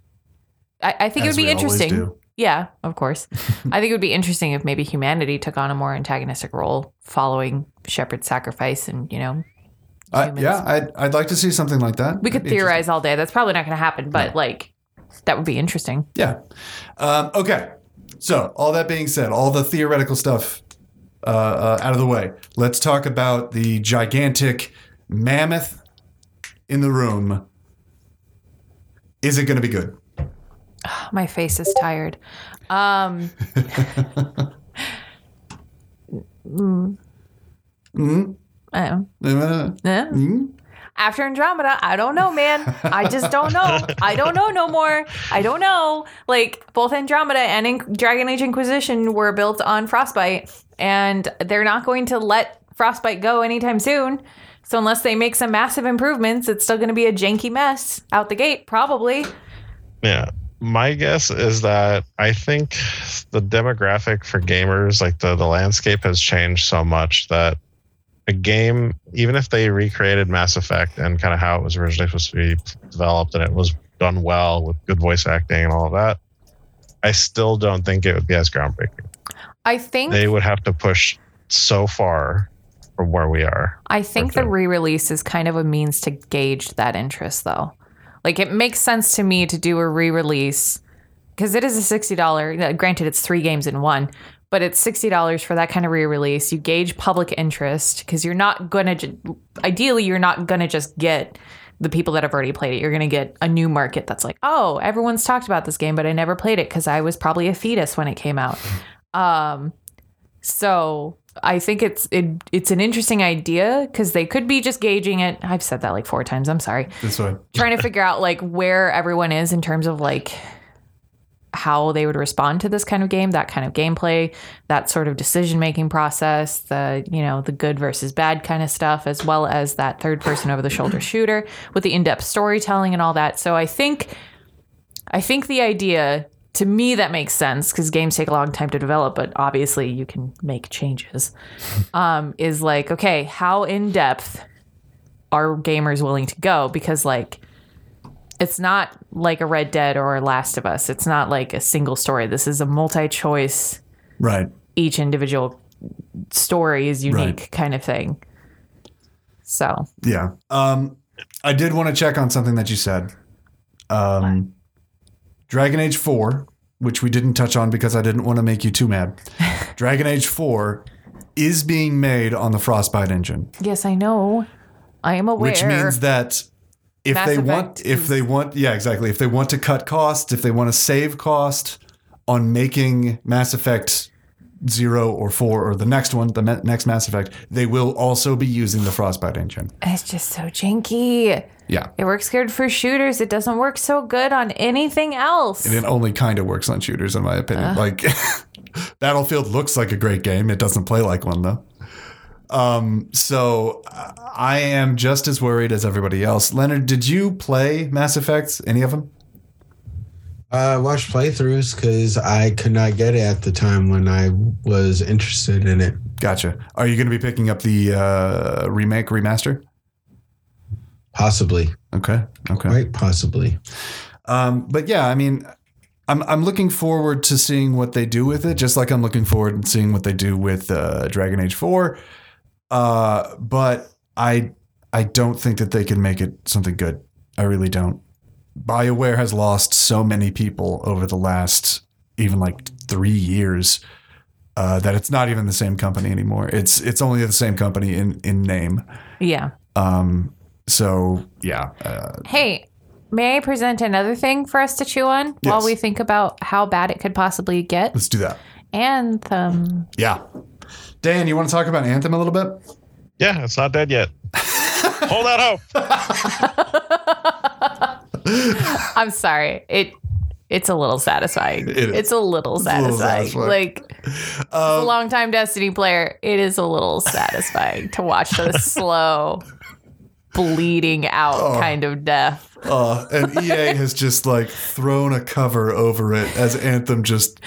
I, I think As it would be interesting. Yeah of course i think it would be interesting if maybe humanity took on a more antagonistic role following shepard's sacrifice and you know Humans. yeah, I'd I'd like to see something like that. we could theorize all day that's probably not going to happen but like that would be interesting Yeah. Um, okay. So, all that being said, all the theoretical stuff uh, uh, out of the way, let's talk about the gigantic mammoth in the room. Is it going to be good? my face is tired um Mm? I don't- Uh, mm? After Andromeda, I don't know, man. I just don't know. I don't know no more. I don't know. Like both Andromeda and In- Dragon Age Inquisition were built on Frostbite, and they're not going to let Frostbite go anytime soon. So unless they make some massive improvements, it's still going to be a janky mess out the gate, probably. Yeah. My guess is that I think the demographic for gamers, like the, the landscape has changed so much that a game, even if they recreated Mass Effect and kind of how it was originally supposed to be developed and it was done well with good voice acting and all of that, I still don't think it would be as groundbreaking. I think They would have to push so far from where we are. I think the re-release is kind of a means to gauge that interest though. Like it makes sense to me to do a re-release because it is a $60 granted it's 3 games in one, but it's $60 for that kind of re-release. You gauge public interest because you're not to ideally you're not to just get the people that have already played it. You're to get a new market that's like, "Oh, everyone's talked about this game, but I never played it cuz I was probably a fetus when it came out." Um so I think it's it, it's an interesting idea because they could be just gauging it. I've said that like four times. I'm sorry. This way. Trying to figure out like where everyone is in terms of like how they would respond to this kind of game, that kind of gameplay, that sort of decision making process, the you know the good versus bad kind of stuff, as well as that third person over the shoulder shooter with the in depth storytelling and all that. So I think I think the idea to me that makes sense because games take a long time to develop, but obviously you can make changes. Um, is like, okay, how in depth are gamers willing to go? Because like it's not like a Red Dead or a Last of Us. It's not like a single story. This is a multi-choice, Right. each individual story is unique Right. kind of thing. So Yeah. Um, I did want to check on something that you said. Um, Dragon Age 4, which we didn't touch on because I didn't want to make you too mad. Dragon Age 4 is being made on the Frostbite engine, yes, I know. I am aware. which means that if Mass they Effect want if is- they want yeah exactly if they want to cut costs if they want to save cost on making mass effect zero or four or the next one the ma- next mass effect they will also be using the frostbite engine It's just so janky. Yeah It works good for shooters. It doesn't work so good on anything else. and it only kind of works on shooters in my opinion like battlefield looks like a great game it doesn't play like one though um so uh, i am just as worried as everybody else leonard did you play mass effects any of them I watched playthroughs because I could not get it at the time when I was interested in it. Gotcha. Are you going to be picking up the uh, remake remaster? Possibly, Okay. Okay. quite possibly. Um, but yeah, I mean, I'm I'm looking forward to seeing what they do with it, just like I'm looking forward to seeing what they do with uh, Dragon Age Four. Uh, but I I don't think that they can make it something good. I really don't. BioWare has lost so many people over the last even like three years uh, that it's not even the same company anymore. It's it's only the same company in in name. yeah. Um, so yeah, uh, Hey, may I present another thing for us to chew on while we think about how bad it could possibly get? let's do that. Anthem. Yeah. Dan, you want to talk about Anthem a little bit? Yeah, it's not dead yet. Hold out hope. I'm sorry. It it's a little satisfying. It is. It's a little It's a little satisfying. satisfying. Like as a long time Destiny player, it is a little satisfying to watch the slow bleeding out Oh. kind of death. Uh, and EA has just like thrown a cover over it as Anthem just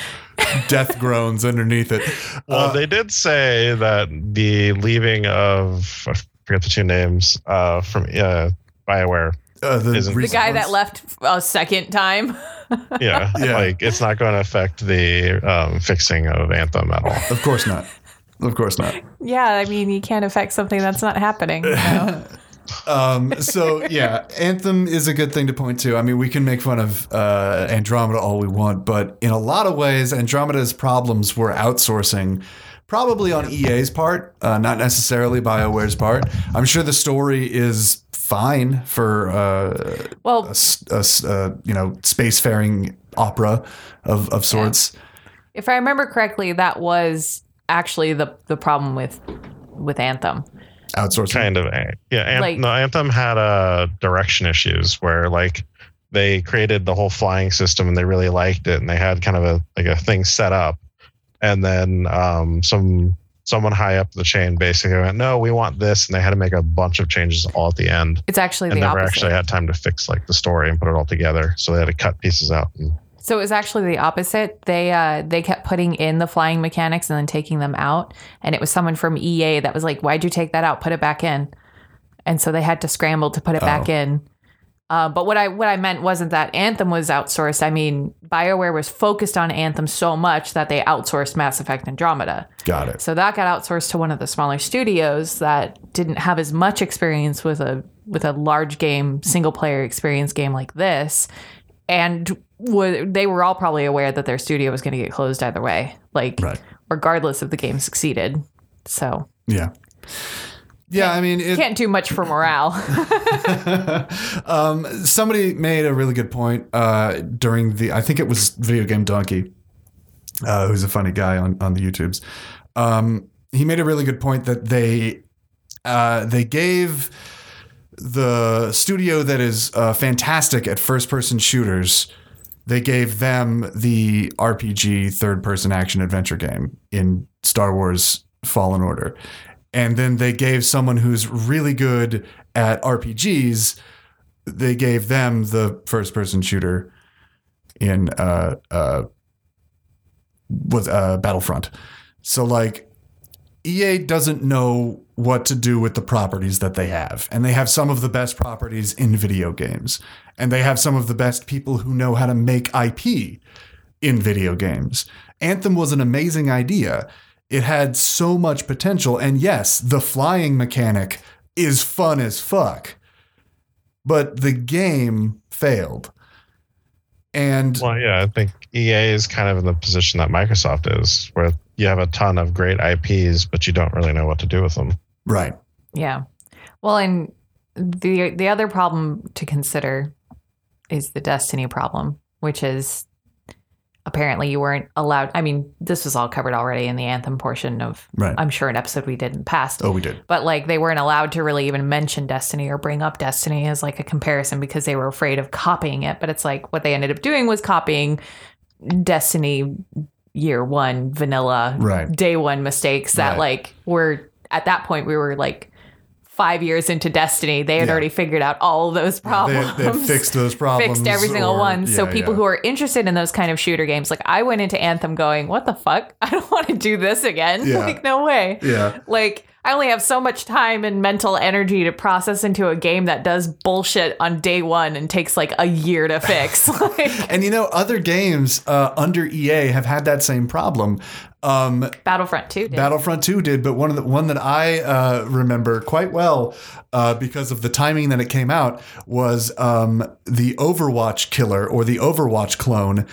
death groans underneath it. Well, Uh, they did say that the leaving of I forget the two names uh, from uh, Bioware. uh, the, isn't- The guy ones. that left a second time. Yeah, Yeah. like it's not going to affect the um, fixing of Anthem at all. Of course not. Of course not. yeah, I mean, you can't affect something that's not happening. you know? Um, so yeah, Anthem is a good thing to point to. I mean, we can make fun of uh, Andromeda all we want, but in a lot of ways, Andromeda's problems were outsourcing. Probably on EA's part, uh, not necessarily BioWare's part. I'm sure the story is fine for uh, well, a, a s- uh, you know spacefaring opera of, of sorts. if I remember correctly, that was actually the the problem with with Anthem. Outsourcing. kind of eh, yeah An- Like- no anthem had uh direction issues where like they created the whole flying system and they really liked it and they had kind of a like a thing set up and then um some someone high up the chain basically went no we want this and they had to make a bunch of changes all at the end It's actually and the never opposite. actually had time to fix like the story and put it all together so they had to cut pieces out and So it was actually the opposite. They uh, they kept putting in the flying mechanics and then taking them out, and it was someone from EA that was like, "Why'd you take that out? Put it back in." And so they had to scramble to put it back Oh. in. Uh, but what I what I meant wasn't that Anthem was outsourced. I mean, Bioware was focused on Anthem so much that they outsourced Mass Effect Andromeda. Got it. So that got outsourced to one of the smaller studios that didn't have as much experience with a with a large game, single player experience game like this, and wa- they were all probably aware that their studio was going to get closed either way, like Right. regardless if the game succeeded. So Yeah. Yeah, I mean, it, can't do much for morale. um, somebody made a really good point uh, during the. I think it was videogamedunkey, uh, who's a funny guy on on the YouTubes. Um, he made a really good point that they uh, they gave the studio that is uh, fantastic at first person shooters. They gave them the RPG third person action adventure game in Star Wars Fallen Order. And then they gave someone who's really good at RPGs, they gave them the first person shooter in uh uh uh Battlefront. So like EA doesn't know what to do with the properties that they have. And they have some of the best properties in video games. And they have some of the best people who know how to make IP in video games. Anthem was an amazing idea. It had so much potential. And yes, the flying mechanic is fun as fuck. But the game failed. And well yeah i think ea is kind of in the position that microsoft is where you have a ton of great ips but you don't really know what to do with them right. yeah. Well, and the the other problem to consider is the Destiny problem, which is apparently you weren't allowed. I mean, this was all covered already in the Anthem portion of, Right. I'm sure, an episode we did in the past. Oh, we did. But like they weren't allowed to really even mention Destiny or bring up Destiny as like a comparison because they were afraid of copying it. But it's like what they ended up doing was copying Destiny year one vanilla Right. day one mistakes that Right. like were at that point we were like five years into Destiny. They had Yeah. already figured out all those problems. they fixed those problems. Fixed every single or- one. so people yeah. who are interested in those kind of shooter games, like I went into Anthem going, "What the fuck? I don't want to do this again. Yeah. like no way." Yeah. Like I only have so much time and mental energy to process into a game that does bullshit on day one and takes like a year to fix. like And you know, other games uh, under EA have had that same problem. Um, Battlefront 2 did. Battlefront 2 did, but one of the one that I uh, remember quite well uh, because of the timing that it came out was um, the Overwatch killer or the Overwatch clone,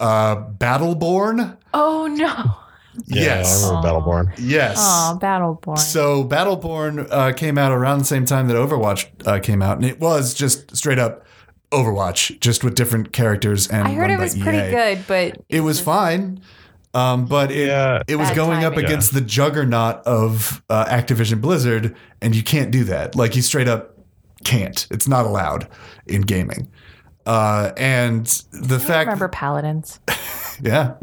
uh, Battleborn. oh no. Yeah, yes, I remember Battleborn. yes. Oh, Battleborn. So Battleborn uh, came out around the same time that Overwatch uh, came out, and it was just straight up Overwatch, just with different characters and I heard it by was pretty EA. good, but It was fine, um, but it Yeah. it was Bad going up timing. against the juggernaut of uh, Activision Blizzard, and you can't do that. Like you straight up can't. It's not allowed in gaming. Uh, and the I fact, remember Paladins. yeah,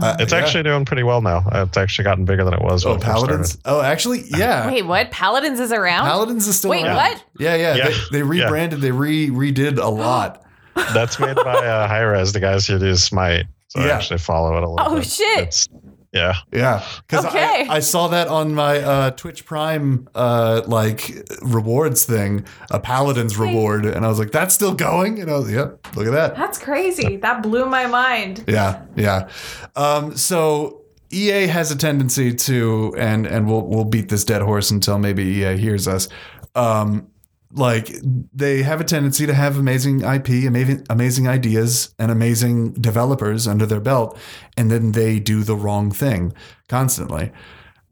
Uh, It's yeah. actually doing pretty well now. It's actually gotten bigger than it was. oh when it first paladins. started. Oh, actually, yeah. Wait, what? Paladins is around? Paladins is still Wait, around. what? Yeah, yeah. Yeah. They, they rebranded. They re redid a lot. That's made by uh, Hi-Rez, the guys who do Smite. So I actually follow it a little Oh, bit. shit. It's, yeah. Yeah, because Okay. I, I saw that on my uh, Twitch Prime uh, like rewards thing, a Paladins reward, and I was like, "That's still going." And I was, "Yep, look at that." That's crazy. That blew my mind. Yeah, yeah. Um, so EA has a tendency to, and and we'll we'll beat this dead horse until maybe EA hears us. Um, like they have a tendency to have amazing IP, amazing amazing ideas, and amazing developers under their belt, and then they do the wrong thing constantly.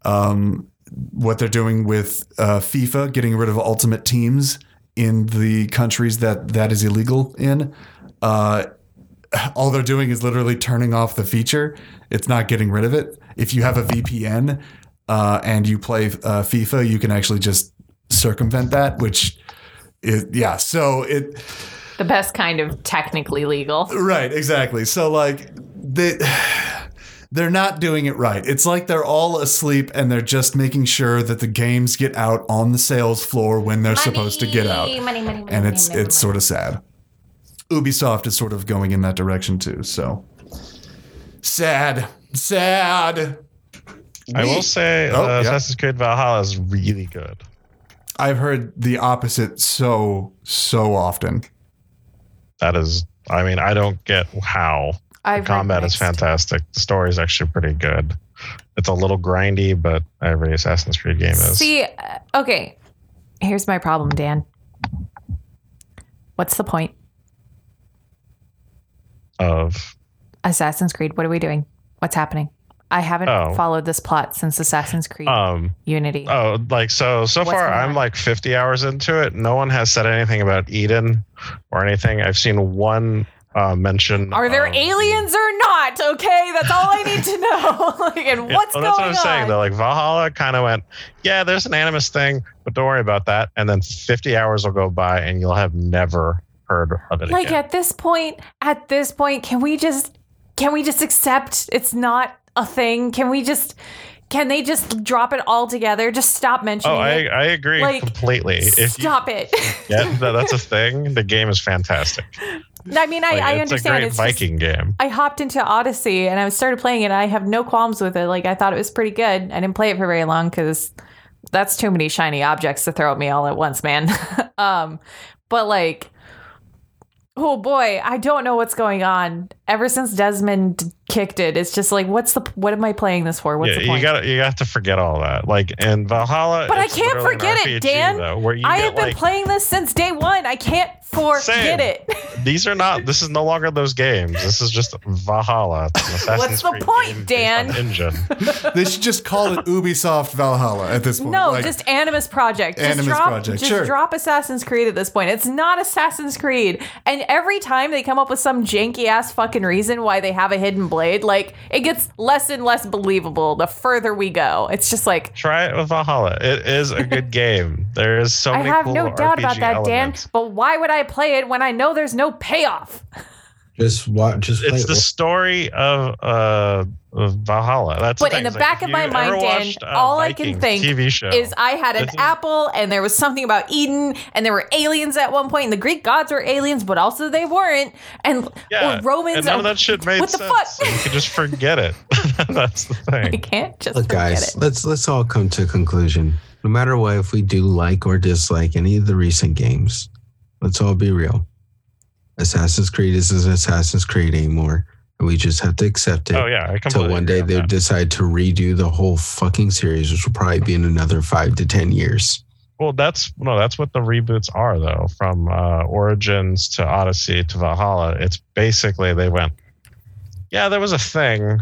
Um, what they're doing with uh, FIFA, getting rid of ultimate teams in the countries that that is illegal in. Uh, all they're doing is literally turning off the feature. It's not getting rid of it. If you have a VPN uh, and you play uh, FIFA, you can actually just circumvent that. Which, is, yeah. So it The best kind of technically legal. right exactly. So like they. They're not doing it right. It's like they're all asleep and they're just making sure that the games get out on the sales floor when they're supposed to get out. Money, money, money, and money, it's money, it's sort of sad. Ubisoft is sort of going in that direction too. So sad, sad. I will say Oh, uh, yeah. Assassin's Creed Valhalla is really good. I've heard the opposite so so often. That is, I mean, I don't get how. I've the combat is fantastic. The story is actually pretty good. It's a little grindy, but every Assassin's Creed game is. See, uh, okay. Here's my problem, Dan. What's the point? of Assassin's Creed. What are we doing? What's happening? I haven't Oh. followed this plot since Assassin's Creed um Unity. oh like so so What's far I'm on? like 50 hours into it. No one has said anything about Eden or anything. I've seen one uh, mention. are there of- aliens or not? Okay, that's all I need to know. like, and Yeah, what's well, going that's what I'm on? saying. Though, like Valhalla kind of went, yeah, there's an animus thing, but don't worry about that. And then 50 hours will go by, and you'll have never heard of it like again. at this point, at this point, can we just can we just accept it's not a thing? Can we just can they just drop it all together? Just stop mentioning it. oh, I, it. I agree Like, completely. If you Stop it. get that that's a thing, the game is fantastic. I mean, I, Like, I it's understand. a great it's just- Viking game. I hopped into Odyssey and I started playing it. I have no qualms with it. Like I thought it was pretty good. I didn't play it for very long because that's too many shiny objects to throw at me all at once, man. um, but like, oh boy, I don't know what's going on. Ever since Desmond kicked it, it's just like, what's the what am I playing this for? What's Yeah, the you point? got you got to forget all that. Like in Valhalla, But I can't forget it, Dan. Though, you I have been like, playing this since day one. I can't Forget it. These are not. This is no longer those games. This is just Valhalla. It's an What's the Creed point, Dan? on Engine. They should just call it Ubisoft Valhalla at this point. No, Like, just Animus Project. Just Animus drop, Project, Just sure. drop Assassin's Creed at this point. It's not Assassin's Creed. And every time they come up with some janky ass fucking reason why they have a hidden blade, like it gets less and less believable the further we go. It's just like Try it with Valhalla. It is a good game. There is so I many. have cool no doubt about that, elements. Dan. But why would I play it when I know there's no payoff? Just watch. Just play It's the story of uh of Valhalla. That's But the in the It's like, back of my mind, Dan, watched, all I can think TV show, is I had an This apple and there was something about Eden and there were aliens at one point and the Greek gods were aliens, but also they weren't. And yeah, or Romans. and none are- of that shit made what the sense. fuck? So you can just forget it. That's the I thing. can't just Look, forget guys, it. let's let's all come to a conclusion. No matter what, if we do like or dislike any of the recent games, let's all be real. Assassin's Creed isn't Assassin's Creed anymore, and we just have to accept it. Oh yeah, I Till completely one day they that. decide to redo the whole fucking series, which will probably be in another five to ten years. Well, that's no, that's what the reboots are though. From uh, Origins to Odyssey to Valhalla, it's basically they went. Yeah, there was a thing.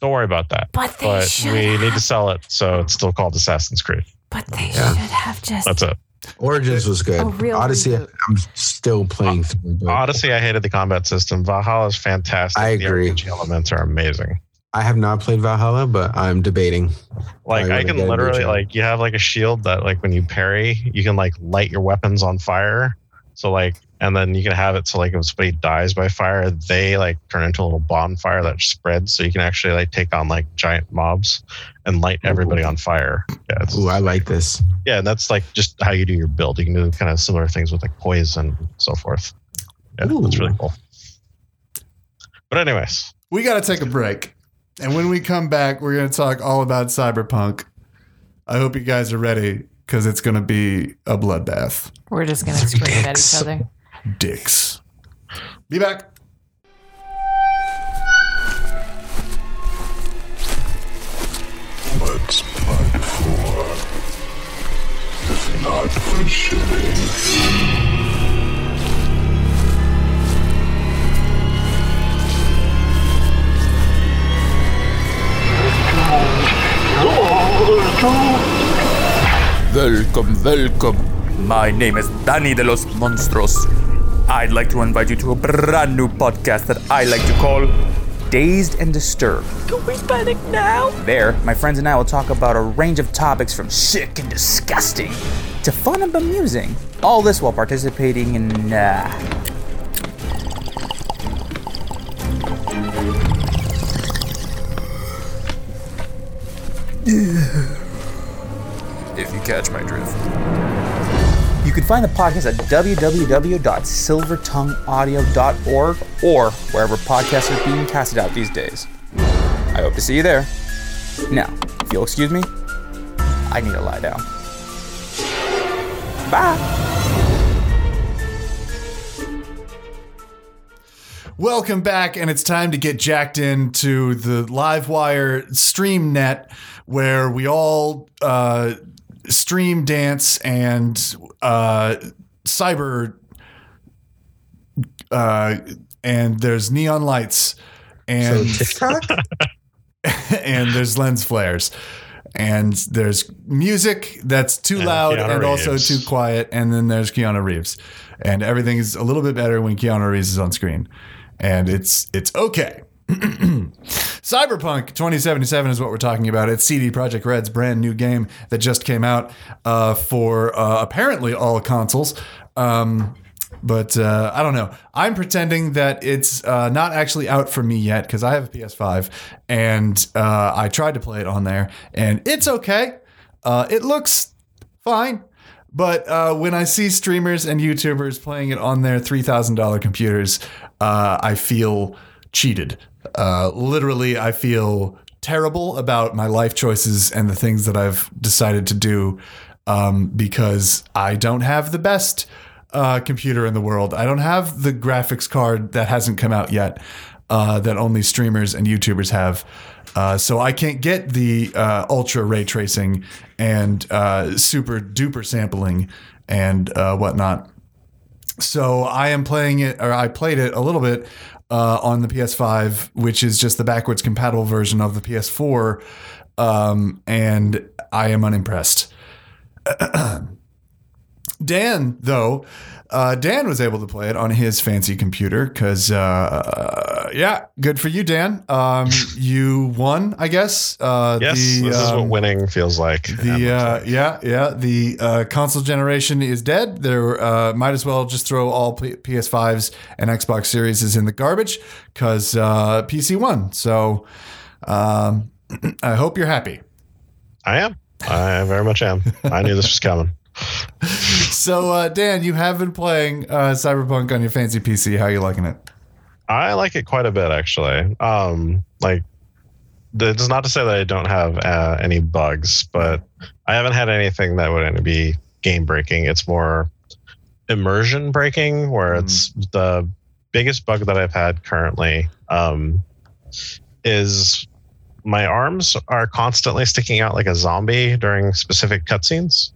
Don't worry about that. But they But should we need to sell it, so it's still called Assassin's Creed. But they Yeah. should have just. That's it. Origins was good. Oh, a real Odyssey, reboot. I'm still playing through. but Odyssey, I hated the combat system. Valhalla is fantastic. I The agree. RPG elements are amazing. I have not played Valhalla, but I'm debating. Like I can get a new literally like you have like a shield that like when you parry, you can like light your weapons on fire. So like and then you can have it so like if somebody dies by fire, they like turn into a little bonfire that spreads so you can actually like take on like giant mobs and light everybody on fire. Yeah, Ooh, I like this. yeah, and that's like just how you do your build. You can do kind of similar things with like poison and so forth. Yeah, that's really cool. But anyways, we got to take a break. And when we come back, we're going to talk all about Cyberpunk. I hope you guys are ready because it's going to be a bloodbath. We're just gonna scream at each other. Dicks. Be back. Let's fight for. If not for shitting. Welcome, welcome. My name is Danny de los Monstros. I'd like to invite you to a brand new podcast that I like to call Dazed and Disturbed. Can we panic now? There, my friends and I will talk about a range of topics from sick and disgusting to fun and bemusing. All this while participating in, uh, if you catch my drift. You can find the podcast at www.silvertongueaudio.org or wherever podcasts are being casted out these days. I hope to see you there. Now, if you'll excuse me, I need to lie down. Bye. Welcome back, and it's time to get jacked into the Livewire stream net where we all uh, stream dance and uh, cyber. Uh, and there's neon lights, and so and there's lens flares. And there's music that's too And loud Keanu and also too quiet. And then there's Keanu Reeves. And everything is a little bit better when Keanu Reeves is on screen. And it's it's okay. Cyberpunk 2077 is what we're talking about. It's CD Projekt Red's brand new game that just came out uh, for uh, apparently all consoles. Um, but uh, I don't know. I'm pretending that it's uh, not actually out for me yet because I have a PS5 and uh, I tried to play it on there and it's okay. Uh, it looks fine. But uh, when I see streamers and YouTubers playing it on their $3,000 computers, uh, I feel cheated. Uh, literally, I feel terrible about my life choices and the things that I've decided to do um, because I don't have the best uh, computer in the world. I don't have the graphics card that hasn't come out yet uh, that only streamers and YouTubers have. Uh, so I can't get the uh, ultra ray tracing and uh, super duper sampling and whatnot. So I am playing it, or I played it a little bit uh, on the PS5, which is just the backwards compatible version of the PS4, um, and I am unimpressed. Dan, though, uh, Dan was able to play it on his fancy computer because, uh, yeah, good for you, Dan. Um, you won, I guess. Uh, Yes, the, this is what um, winning feels like. the uh, yeah yeah the uh, console generation is dead. There uh, might as well just throw all P- PS5s and Xbox Series is in the garbage because uh, PC won. So um, I hope you're happy. I am. I very much am. I knew this was coming. So uh, Dan, you have been playing uh, Cyberpunk on your fancy PC. How are you liking it? I like it quite a bit, actually. Um, like, it's not to say that I don't have uh, any bugs, but I haven't had anything that would be game breaking. It's more immersion breaking, where it's the biggest bug that I've had currently um, is my arms are constantly sticking out like a zombie during specific cutscenes.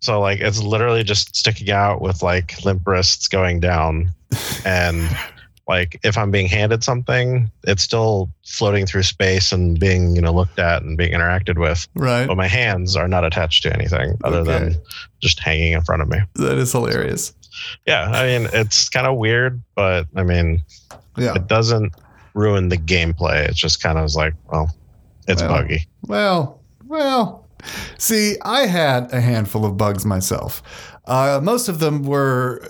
So like it's literally just sticking out with like limp wrists going down, and like if I'm being handed something, it's still floating through space and being you know looked at and being interacted with. Right. But my hands are not attached to anything other Okay. than just hanging in front of me. That is hilarious. Yeah, I mean it's kind of weird, but I mean Yeah. it doesn't ruin the gameplay. It's just kind of like well, it's Well, buggy. Well, well. See, I had a handful of bugs myself. Uh, most of them were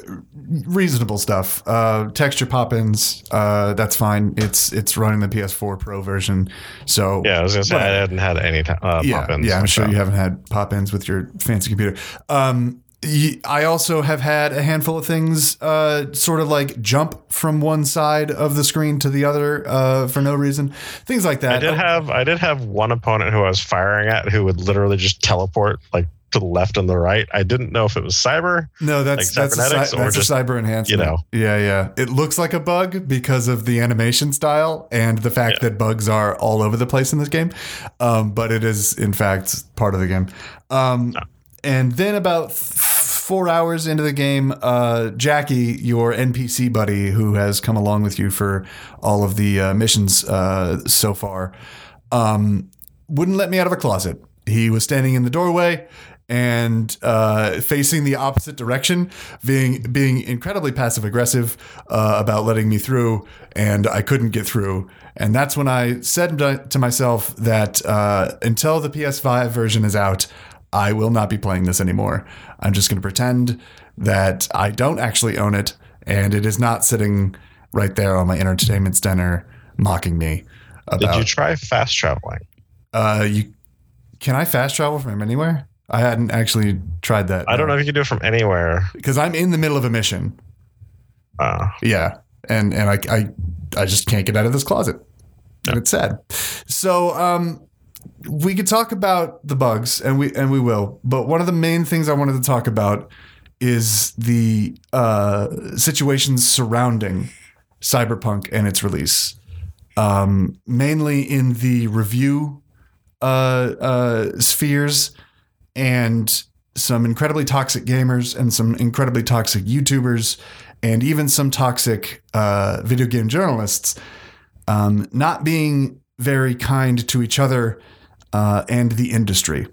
reasonable stuff. Uh, texture pop-ins, uh, that's fine. It's it's running the PS4 Pro version, so Yeah, I was gonna say I hadn't had any uh, yeah, pop-ins. yeah. I'm sure that. you haven't had pop-ins with your fancy computer. Um, I also have had a handful of things, uh, sort of like jump from one side of the screen to the other uh, for no reason, things like that. I did have I did have one opponent who I was firing at who would literally just teleport like to the left and the right. I didn't know if it was cyber. No, that's like that's, a, that's just, a cyber enhancement. you know. yeah, yeah. It looks like a bug because of the animation style and the fact that bugs are all over the place in this game. Um, but it is in fact part of the game. Um, And then about four hours into the game, uh, Jackie, your NPC buddy, who has come along with you for all of the uh, missions uh, so far, um, wouldn't let me out of a closet. He was standing in the doorway and uh, facing the opposite direction, being being incredibly passive aggressive uh, about letting me through, and I couldn't get through. And that's when I said to to myself that uh, until the PS5 version is out, I will not be playing this anymore. I'm just going to pretend that I don't actually own it, and it is not sitting right there on my entertainment center mocking me. Did you try fast traveling? uh, you can I fast travel from anywhere? I hadn't actually tried that. I don't know if you can do it from anywhere. because I'm in the middle of a mission. Uh, Yeah, and and I I I just can't get out of this closet, and it's sad. So um, we could talk about the bugs, and we and we will. But one of the main things I wanted to talk about is the uh, situations surrounding Cyberpunk and its release, um, mainly in the review uh, uh, spheres and some incredibly toxic gamers and some incredibly toxic YouTubers and even some toxic uh, video game journalists um, not being very kind to each other uh, and the industry.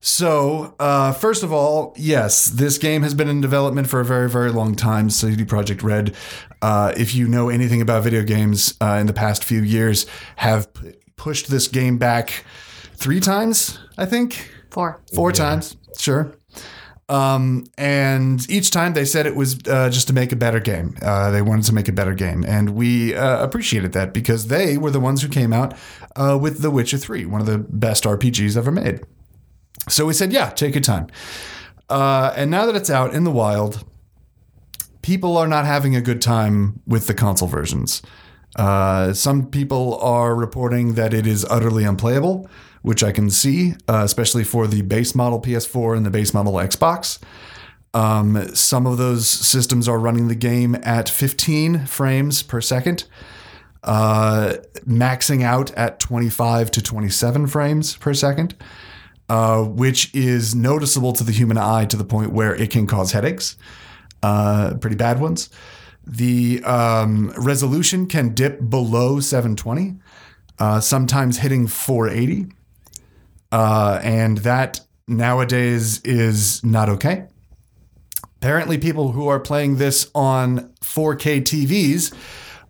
So, uh, first of all, yes, this game has been in development for a very, very long time. CD Projekt Red, uh, if you know anything about video games uh, in the past few years, have p- pushed this game back three times, I think. Four. Four times, sure. Um, and each time they said it was uh, just to make a better game. Uh, they wanted to make a better game, and we uh, appreciated that because they were the ones who came out uh, with The Witcher Three, one of the best RPGs ever made. So we said, yeah, take your time. Uh, and now that it's out in the wild, people are not having a good time with the console versions. Uh, some people are reporting that it is utterly unplayable, which I can see, uh, especially for the base model PS4 and the base model Xbox. Um, some of those systems are running the game at 15 frames per second, uh, maxing out at 25 to 27 frames per second, uh, which is noticeable to the human eye to the point where it can cause headaches. uh, pretty bad ones. The um, resolution can dip below 720, uh, sometimes hitting 480. Uh, and that nowadays is not okay. Apparently, people who are playing this on 4K TVs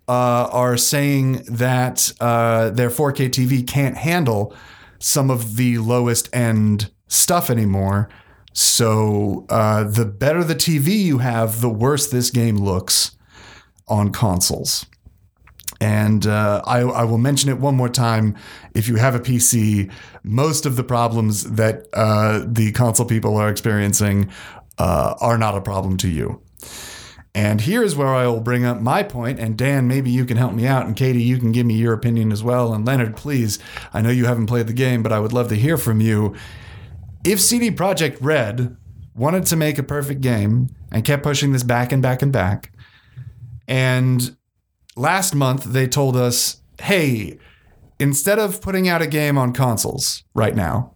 uh, are saying that uh, their 4K TV can't handle some of the lowest end stuff anymore. So, uh, the better the TV you have, the worse this game looks on consoles. And uh, I, I will mention it one more time. If you have a PC, most of the problems that uh, the console people are experiencing uh, are not a problem to you. And here is where I will bring up my point, and Dan, maybe you can help me out, and Katie, you can give me your opinion as well. And Leonard, please, I know you haven't played the game, but I would love to hear from you. If CD Projekt Red wanted to make a perfect game and kept pushing this back and back and back, and last month they told us, hey, instead of putting out a game on consoles right now,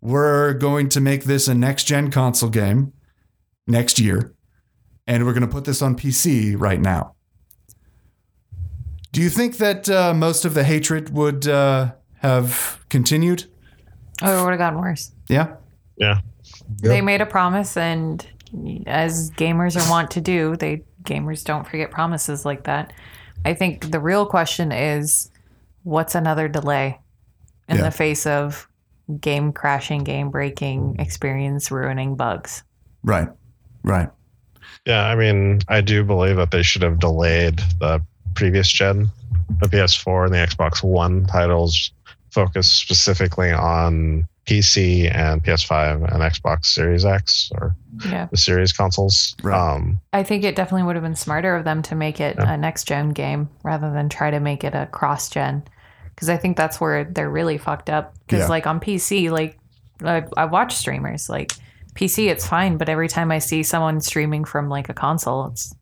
we're going to make this a next gen console game next year, and we're going to put this on PC right now. Do you think that uh, most of the hatred would uh, have continued? Oh, it would have gotten worse. Yeah. Yeah. They made a promise, and as gamers are wont to do, they gamers don't forget promises like that. I think the real question is, what's another delay in Yeah. the face of game crashing, game breaking, experience ruining bugs? Right. Right. Yeah, I mean, I do believe that they should have delayed the previous gen, the PS4 and the Xbox One titles, focused specifically on PC and PS5 and Xbox Series X or Yeah. the Series consoles. Um, I think it definitely would have been smarter of them to make it a next gen game rather than try to make it a cross gen. Because I think that's where they're really fucked up. Because Yeah. like on PC, like I, I watch streamers, like PC, it's fine, but every time I see someone streaming from like a console, it's.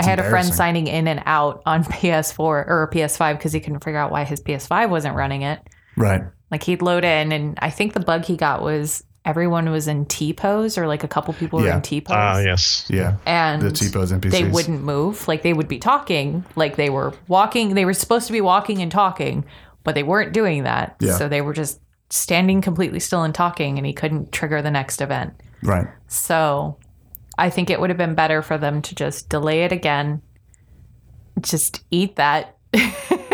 I had a friend signing in and out on PS4 or PS5 because he couldn't figure out why his PS5 wasn't running it. Right. Like he'd load in, and I think the bug he got was everyone was in T pose, or like a couple people were Yeah. in T pose ah, yes. Yeah. and The T-pose NPCs. they wouldn't move like they would be talking like they were walking they were supposed to be walking and talking but they weren't doing that Yeah. so they were just standing completely still and talking and he couldn't trigger the next event Right. so i think it would have been better for them to just delay it again just eat that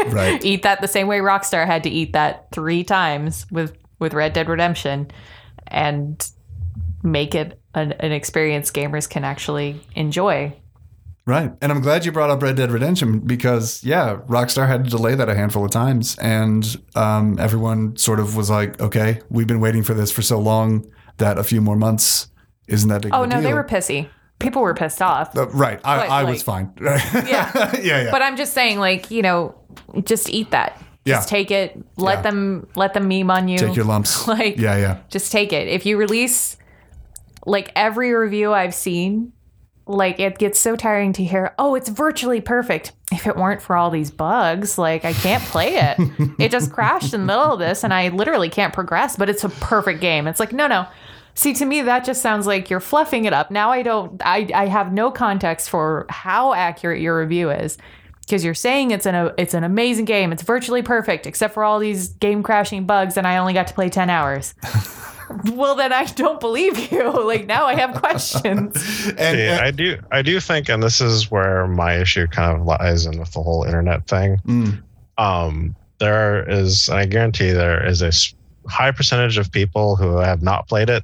Right. eat that the same way rockstar had to eat that three times with with red dead redemption and make it an, an experience gamers can actually enjoy Right. And I'm glad you brought up Red Dead Redemption because, yeah, Rockstar had to delay that a handful of times. And um, everyone sort of was like, okay, we've been waiting for this for so long that a few more months isn't that big Oh no, deal. they were pissy. People were pissed off. Uh, right. I, But, I was fine. Yeah. yeah. Yeah. But I'm just saying, like, you know, just eat that. Yeah. Just take it. Let Yeah. them let them meme on you. Take your lumps. Like yeah. Yeah. just take it. If you release like every review I've seen, like it gets so tiring to hear, oh, it's virtually perfect. If it weren't for all these bugs, like I can't play it. it just crashed in the middle of this and I literally can't progress, but it's a perfect game. It's like, no, no. See, to me, that just sounds like you're fluffing it up. Now I don't, I, I have no context for how accurate your review is because you're saying it's an, it's an amazing game. It's virtually perfect, except for all these game crashing bugs, and I only got to play 10 hours. well, then I don't believe you. Like, now I have questions. And, Yeah, and- I do. I do think, and this is where my issue kind of lies in with the whole internet thing. Mm. Um, there is, and I guarantee there is a high percentage of people who have not played it,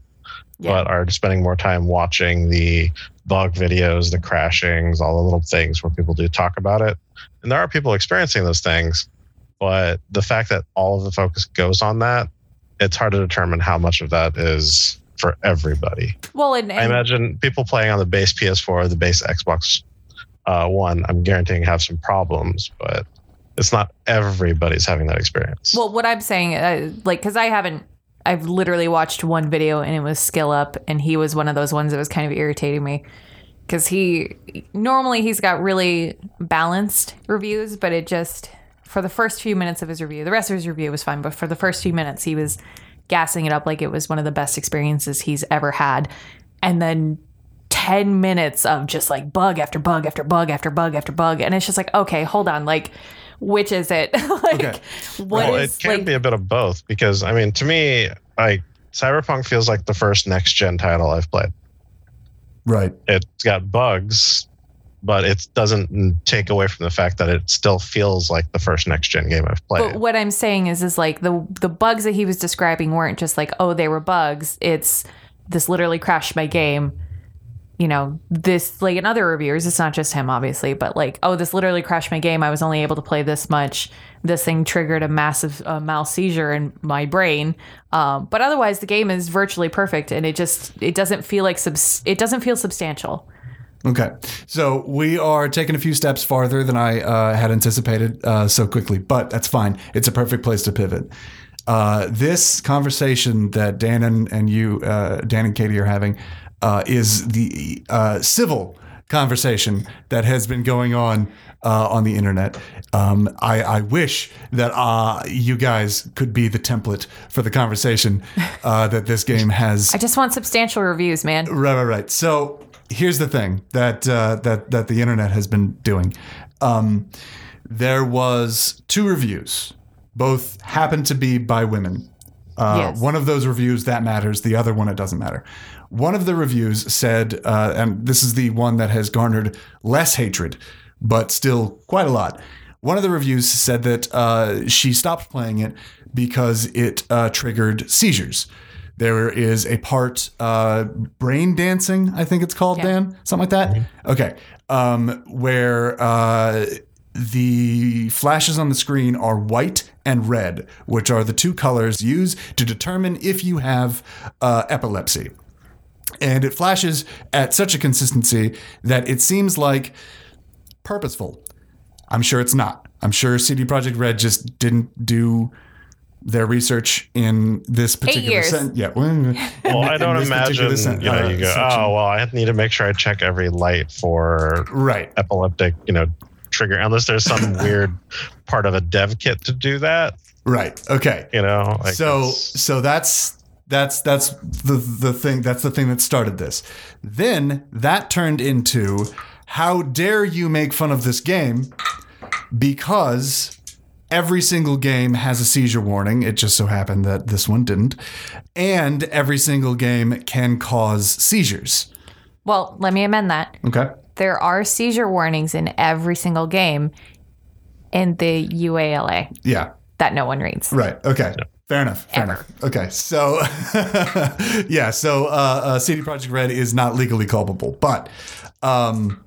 Yeah. but are spending more time watching the bug videos, the crashings, all the little things where people do talk about it. And there are people experiencing those things, but the fact that all of the focus goes on that, it's hard to determine how much of that is for everybody. Well, and, I imagine people playing on the base PS4, the base Xbox uh, One, I'm guaranteeing have some problems, but it's not everybody's having that experience. well, what I'm saying, uh, like, because I haven't, I've literally watched one video and it was Skill Up, and he was one of those ones that was kind of irritating me. Because he normally he's got really balanced reviews, but it just for the first few minutes of his review, the rest of his review was fine, but for the first few minutes, he was gassing it up like it was one of the best experiences he's ever had. And then 10 minutes of just like bug after bug after bug after bug after bug. And it's just like, okay, hold on. Like, which is it? like, Okay. what well, is it can like, be a bit of both because I mean, to me, like Cyberpunk feels like the first next gen title I've played. Right. It's got bugs, but it doesn't take away from the fact that it still feels like the first next gen game I've played. But what I'm saying is, is like the the bugs that he was describing weren't just like, oh, they were bugs. It's this literally crashed my game. You know, this like in other reviewers, it's not just him, obviously, but like, oh, this literally crashed my game. I was only able to play this much. This thing triggered a massive uh, mouse seizure in my brain. Um, but otherwise, the game is virtually perfect, and it just it doesn't feel like subs- it doesn't feel substantial. Okay, so we are taking a few steps farther than I uh, had anticipated uh, so quickly, but that's fine. It's a perfect place to pivot. Uh, this conversation that Dan and, and you, uh, Dan and Katie, are having uh, is the uh, civil conversation that has been going on uh, on the internet. Um, I, I wish that uh, you guys could be the template for the conversation uh, that this game has I just want substantial reviews, man. Right, right, right. So here's the thing that uh, that that the internet has been doing. Um, there was two reviews, both happened to be by women. Uh, Yes. One of those reviews that matters. The other one it doesn't matter. One of the reviews said, uh, and this is the one that has garnered less hatred, but still quite a lot. One of the reviews said that uh, she stopped playing it because it uh, triggered seizures. There is a part, uh, brain dancing, I think it's called, Dan, something like that. Okay, um, where uh, the flashes on the screen are white and red, which are the two colors used to determine if you have uh, epilepsy. And it flashes at such a consistency that it seems like purposeful. I'm sure it's not. I'm sure CD Projekt Red just didn't do their research in this particular years. Yeah. Well, well, I don't imagine sen- you know uh, you go, oh well, I need to make sure I check every light for right epileptic, you know, trigger unless there's some weird part of a dev kit to do that. Right. Okay. You know, like so so that's that's that's the the thing that's the thing that started this. Then that turned into how dare you make fun of this game because every single game has a seizure warning. It just so happened that this one didn't. And every single game can cause seizures. Well, let me amend that. Okay. There are seizure warnings in every single game in the EULA Yeah. that no one reads. Right. Okay. Fair enough. Fair enough. Okay. So, yeah. So, uh, uh, CD Projekt Red is not legally culpable, but um,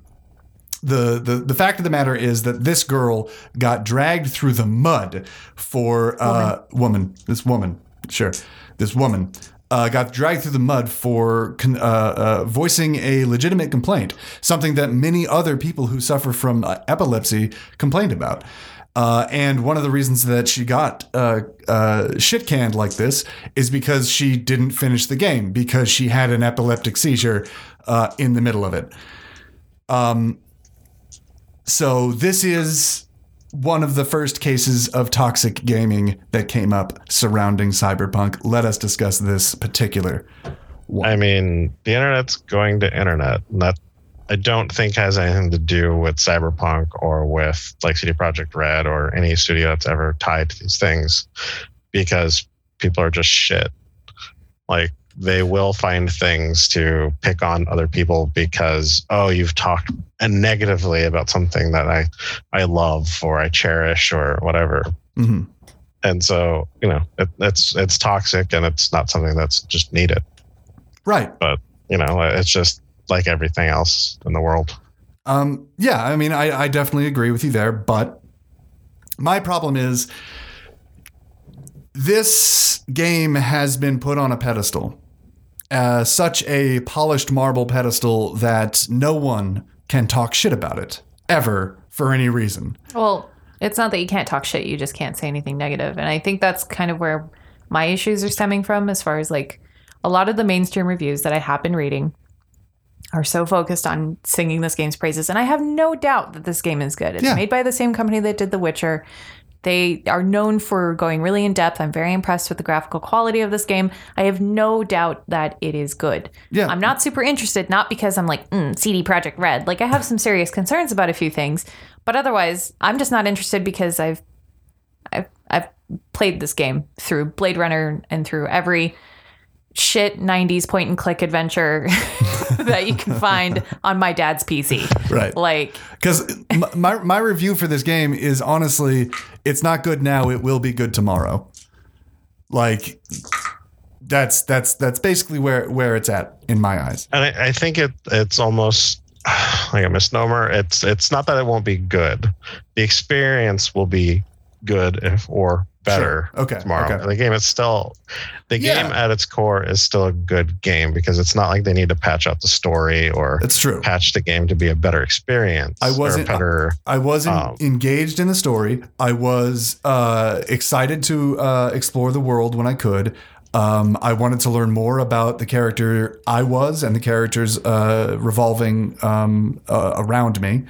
the, the the fact of the matter is that this girl got dragged through the mud for uh, woman. This woman, sure, this woman. Uh, got dragged through the mud for con- uh, uh, voicing a legitimate complaint, something that many other people who suffer from uh, epilepsy complained about. Uh, and one of the reasons that she got uh, uh, shit canned like this is because she didn't finish the game because she had an epileptic seizure uh, in the middle of it. Um, so this is one of the first cases of toxic gaming that came up surrounding Cyberpunk. Let us discuss this particular. one. I mean, the internet's going to internet. That I don't think has anything to do with Cyberpunk or with like CD Projekt Red or any studio that's ever tied to these things, because people are just shit. Like they will find things to pick on other people because oh you've talked negatively about something that I I love or I cherish or whatever. Mhm. And so you know it, it's it's toxic and it's not something that's just needed Right. but you know it's just like everything else in the world Um, yeah, I mean, I, I definitely agree with you there, but my problem is this game has been put on a pedestal, uh, such a polished marble pedestal that no one can talk shit about it ever for any reason. Well, it's not that you can't talk shit, you just can't say anything negative. And I think that's kind of where my issues are stemming from as far as like a lot of the mainstream reviews that I have been reading are so focused on singing this game's praises. And I have no doubt that this game is good. It's Yeah. made by the same company that did The Witcher. They are known for going really in depth. I'm very impressed with the graphical quality of this game. I have no doubt that it is good. Yeah. I'm not super interested, not because I'm like, mm, CD Projekt Red. Like, I have some serious concerns about a few things, but otherwise, I'm just not interested because I've, I've, I've played this game through Blade Runner and through every shit 90s point and click adventure that you can find on my dad's PC. Right. Like, Because my, my review for this game is honestly, it's not good now. It will be good tomorrow. Like that's that's that's basically where where it's at in my eyes. And I, I think it it's almost like a misnomer. It's it's not that it won't be good. The experience will be good if or better Sure. Okay, tomorrow. okay. The game is still the Yeah. game at its core is still a good game because it's not like they need to patch out the story or It's true. patch the game to be a better experience. I wasn't- better I wasn't Um, engaged in the story. I was uh, excited to uh, explore the world when I could. Um, I wanted to learn more about the character I was and the characters uh, revolving um, uh, around me.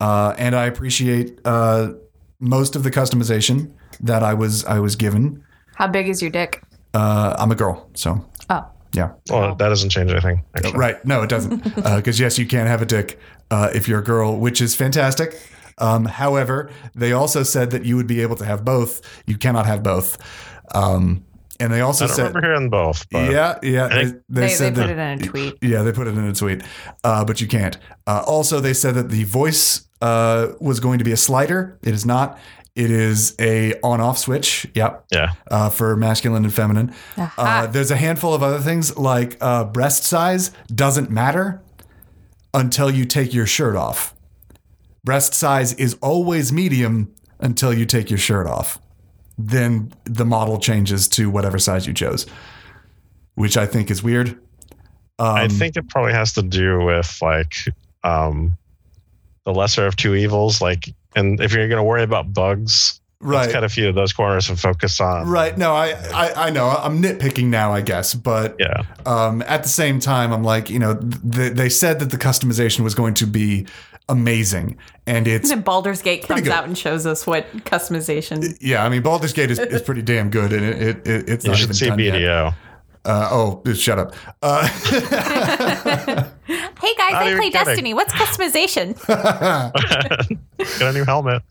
Uh, and I appreciate uh, most of the customization that I was I was given. how big is your dick? Uh, I'm a girl, so Oh, yeah. well, that doesn't change anything. Actually. Right. No, it doesn't. Because, yes, you can have a dick uh, if you're a girl, which is fantastic. Um, however, they also said that you would be able to have both. You cannot have both. Um, and they also I don't said, remember hearing both. But yeah, yeah, they, they, they, they, put that, it in a tweet. yeah, they put it in a tweet, uh, but you can't. Uh, also, they said that the voice uh, was going to be a slider. It is not. It is a on-off switch. Yep yeah. uh, for masculine and feminine. Uh, there's a handful of other things like uh, breast size doesn't matter until you take your shirt off. Breast size is always medium until you take your shirt off. Then the model changes to whatever size you chose, which I think is weird. I Um, think it probably has to do with like um the lesser of two evils. Like, and if you're going to worry about bugs, Right. let's cut a few of those corners and focus on. Right. No, I, I, I know. I'm nitpicking now, I guess. But Yeah. um, at the same time, I'm like, you know, th- they said that the customization was going to be amazing. And it's, And Baldur's Gate comes good. out and shows us what customization. yeah, I mean, Baldur's Gate is, is pretty damn good. And it, it, it, it's You not should even see done yet. Uh, oh, shut up. Uh, Hey guys, Not I play kidding. Destiny. What's customization? Get a new helmet.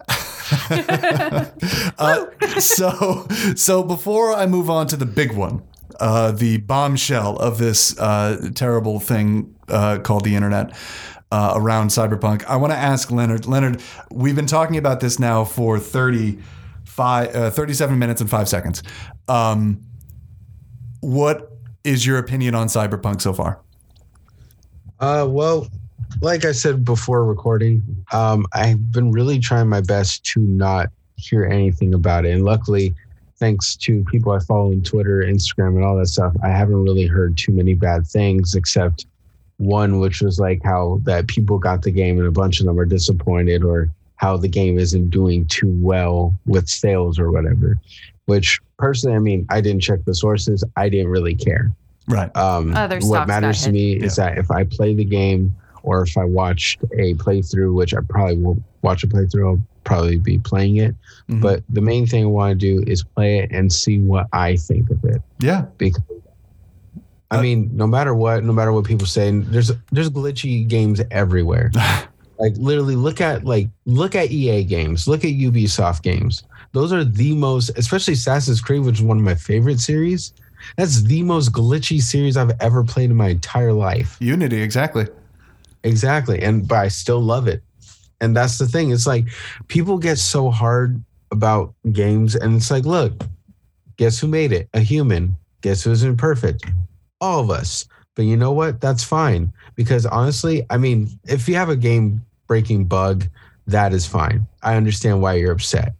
uh, so, so before I move on to the big one, uh, the bombshell of this uh, terrible thing uh, called the internet uh, around cyberpunk, I want to ask Leonard. Leonard, we've been talking about this now for 35, uh, 37 minutes and five seconds. Um, what is your opinion on cyberpunk so far? Uh, well, like I said before recording, um, I've been really trying my best to not hear anything about it. And luckily, thanks to people I follow on Twitter, Instagram, and all that stuff, I haven't really heard too many bad things except one, which was like how that people got the game and a bunch of them are disappointed or how the game isn't doing too well with sales or whatever. Which personally, I mean, I didn't check the sources. I didn't really care. Right. Um, Other what matters to hit. me is that if I play the game or if I watched a playthrough, which I probably will watch a playthrough, I'll probably be playing it. Mhm. But the main thing I want to do is play it and see what I think of it. Yeah. Because I Uh, mean, no matter what, no matter what people say, there's there's glitchy games everywhere. like literally, look at like look at EA games, look at Ubisoft games. Those are the most, especially Assassin's Creed, which is one of my favorite series. That's the most glitchy series I've ever played in my entire life. Unity, exactly. Exactly. And but I still love it. And that's the thing. It's like people get so hard about games and it's like, look, guess who made it? A human. Guess who's imperfect? All of us. But you know what? That's fine. Because honestly, I mean, if you have a game breaking bug, that is fine. I understand why you're upset.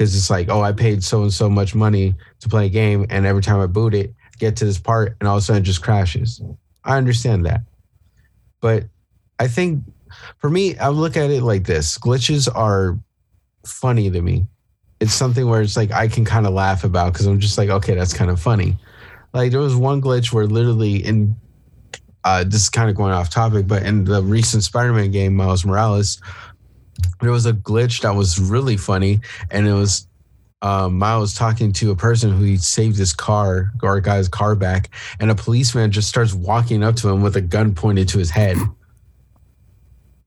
Because it's like, oh, I paid so and so much money to play a game, and every time I boot it, get to this part, and all of a sudden it just crashes. I understand that. But I think for me, I look at it like this glitches are funny to me. It's something where it's like I can kind of laugh about because I'm just like, okay, that's kind of funny. Like there was one glitch where literally in uh, this is kind of going off topic, but in the recent Spider-Man game, Miles Morales, there was a glitch that was really funny, and it was um, Miles talking to a person who he saved his car or got his car back, and a policeman just starts walking up to him with a gun pointed to his head.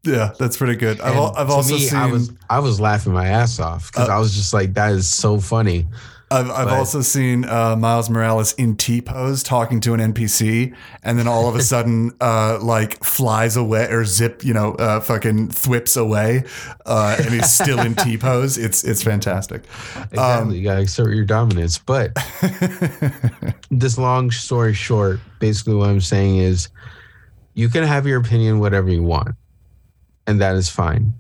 Yeah, that's pretty good. I've, I've to also me, seen. I was I was laughing my ass off because Uh, I was just like, that is so funny. I've, I've But- also seen uh, Miles Morales in T pose talking to an NPC, and then all of a sudden, uh, like flies away or zip, you know, uh, fucking thwips away, uh, and he's still in T pose. It's it's fantastic. Exactly, Um, you gotta assert your dominance. But this long story short, basically what I'm saying is, you can have your opinion whatever you want, and that is fine.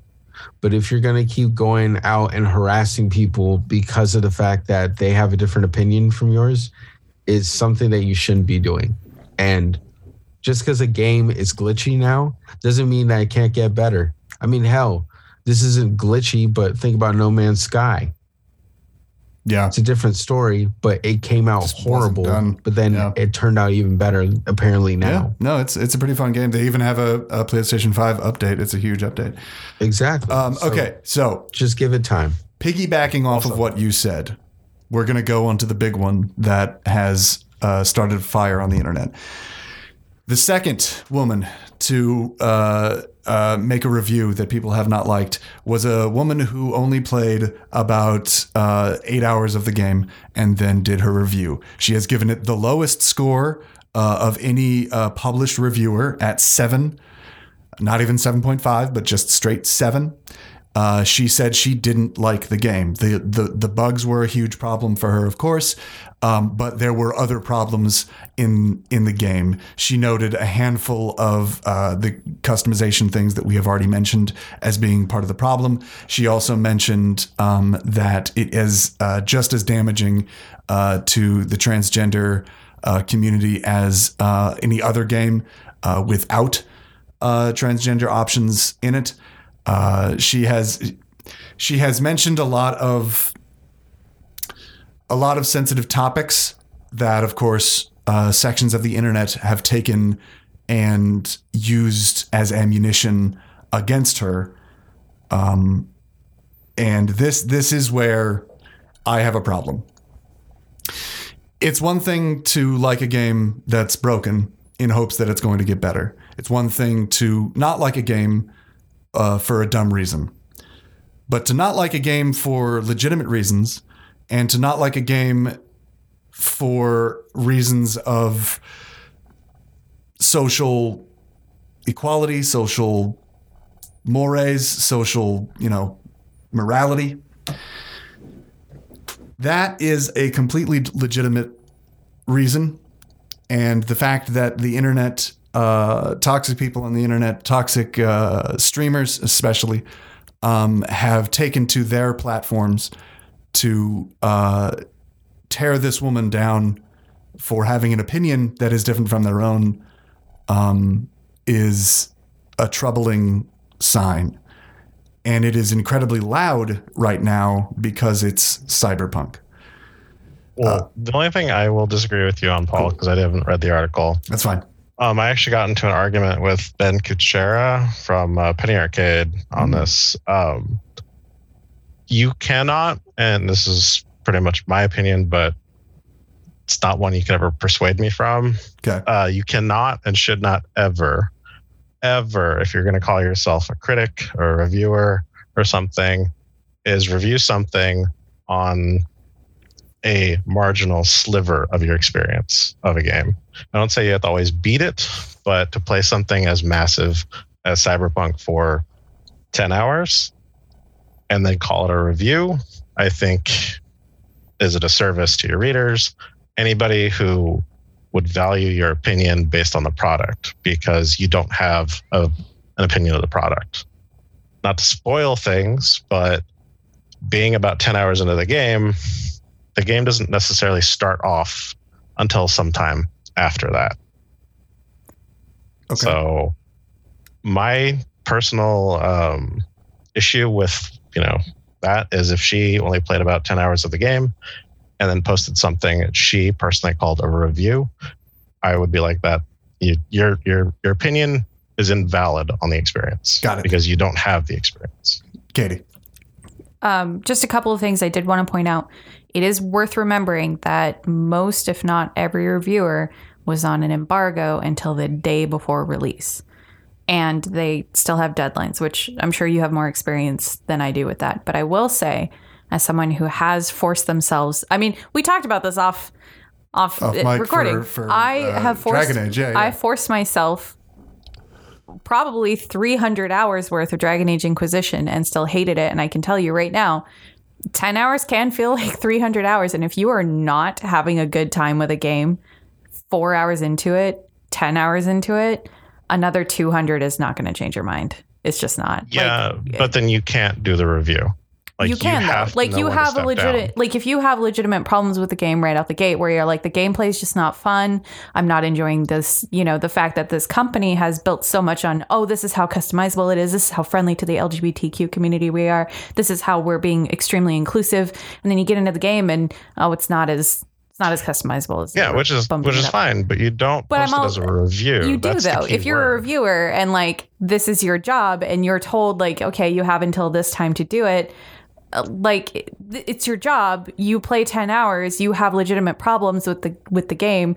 But if you're gonna keep going out and harassing people because of the fact that they have a different opinion from yours, is something that you shouldn't be doing. And just because a game is glitchy now doesn't mean that it can't get better. I mean, hell, this isn't glitchy, but think about No Man's Sky. Yeah, It's a different story, but it came out Just horrible. But then Yeah. it turned out even better, apparently yeah. now. No, it's it's a pretty fun game. They even have a, a PlayStation Five update. It's a huge update. Exactly. Um, So okay, so just give it time. piggybacking off of what you said, we're going to go on to the big one that has uh, started a fire on the internet. The second woman to uh, uh, make a review that people have not liked was a woman who only played about uh, eight hours of the game and then did her review. She has given it the lowest score uh, of any uh, published reviewer at seven not even 7.5, but just straight seven. Uh, she said she didn't like the game. The, the the bugs were a huge problem for her, of course, um, but there were other problems in in the game. She noted a handful of uh, the customization things that we have already mentioned as being part of the problem. She also mentioned um, that it is uh, just as damaging uh, to the transgender uh, community as uh, any other game without transgender options in it. Uh, she has she has mentioned a lot of a lot of sensitive topics that, of course, uh, sections of the internet have taken and used as ammunition against her. Um, and this this is where I have a problem. It's one thing to like a game that's broken in hopes that it's going to get better. It's one thing to not like a game uh, for a dumb reason, but to not like a game for legitimate reasons and to not like a game for reasons of social equality, social mores, social, you know, morality. That is a completely legitimate reason. And the fact that the internet, uh, toxic people on the internet, toxic uh, streamers especially, um, have taken to their platforms to uh, tear this woman down for having an opinion that is different from their own um, is a troubling sign. And it is incredibly loud right now because it's cyberpunk. Well, the only thing I will disagree with you on, Paul, because I haven't read the article. That's fine. Um, I actually got into an argument with Ben Kuchera from uh, Penny Arcade on this. Um, you cannot, and this is pretty much my opinion, but it's not one you can ever persuade me from. Okay. Uh, you cannot and should not ever, ever, if you're going to call yourself a critic or a reviewer or something, is review something on a marginal sliver of your experience of a game. I don't say you have to always beat it, but to play something as massive as Cyberpunk for 10 hours and then call it a review, I think is it a service to your readers, anybody who would value your opinion based on the product because you don't have a, an opinion of the product. Not to spoil things, but being about 10 hours into the game, the game doesn't necessarily start off until sometime after that. Okay. So, my personal um, issue with you know that is if she only played about ten hours of the game and then posted something she personally called a review, I would be like that. You, your your your opinion is invalid on the experience. Got it. because you don't have the experience. Katie. Um, just a couple of things I did want to point out. It is worth remembering that most, if not every reviewer, was on an embargo until the day before release. And they still have deadlines, which I'm sure you have more experience than I do with that. But I will say, as someone who has forced themselves, I mean, we talked about this off off, Off uh, mic recording. for- for, I uh, have forced Age, yeah, yeah. I forced myself probably 300 hours worth of Dragon Age Inquisition and still hated it. And I can tell you right now, 10 hours can feel like 300 hours. And if you are not having a good time with a game, four hours into it, 10 hours into it, another 200 is not going to change your mind. It's just not. Yeah, but then you can't do the review. Like you can have though. Like you have a legitimate down. like if you have legitimate problems with the game right out the gate where you're like the gameplay is just not fun. I'm not enjoying this, you know, the fact that this company has built so much on, oh, this is how customizable it is. This is how friendly to the LGBTQ community we are. This is how we're being extremely inclusive. And then you get into the game and oh, it's not as it's not as customizable as Yeah, which is which it is fine, but you don't But post I'm it all- as a review. You do That's the though. If you're a reviewer and like this is your job and you're told like okay, you have until this time to do it, Uh, like it's your job. You play 10 hours, you have legitimate problems with the with the game.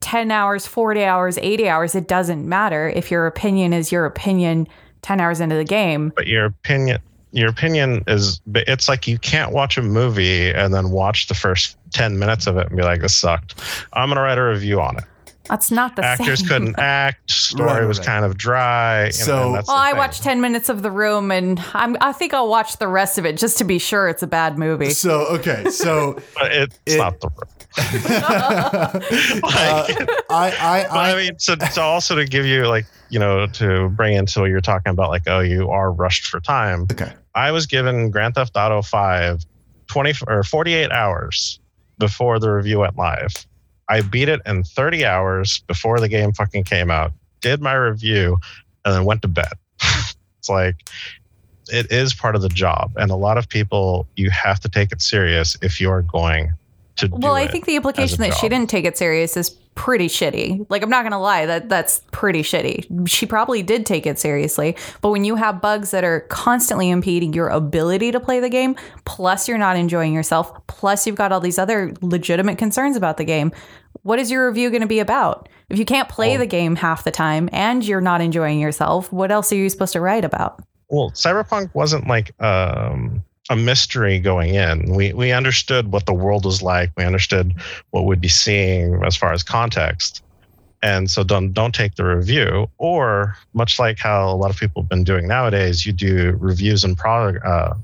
10 hours, 40 hours, 80 hours, it doesn't matter if your opinion is your opinion 10 hours into the game. but your opinion your opinion is it's like you can't watch a movie and then watch the first 10 minutes of it and be like this sucked i'm going to write a review on it That's not the actors same. couldn't act story Right, was right. kind of dry you So- and that's Well, I thing. watched 10 minutes of The Room and I'm I think I'll watch the rest of it just to be sure it's a bad movie. So okay, so but it's It- not the uh, I I, I I mean, so, so also to give you like, you know, to bring into what you're talking about, like, oh, you are rushed for time. okay. I was given Grand Theft Auto 5 20 or 48 hours before the review went live. I beat it in 30 hours before the game fucking came out, did my review, and then went to bed. it's like, it is part of the job. And a lot of people, you have to take it serious if you're going to do Well, I think the implication that she didn't take it serious is pretty shitty. Like I'm not going to lie, that that's pretty shitty. She probably did take it seriously, but when you have bugs that are constantly impeding your ability to play the game, plus you're not enjoying yourself, plus you've got all these other legitimate concerns about the game, what is your review going to be about? If you can't play the game half the time and you're not enjoying yourself, what else are you supposed to write about? well cyberpunk wasn't like um a mystery going in we we understood what the world was like we understood what we'd be seeing as far as context and so don't don't take the review or much like how a lot of people have been doing nowadays you do reviews and prog- uh,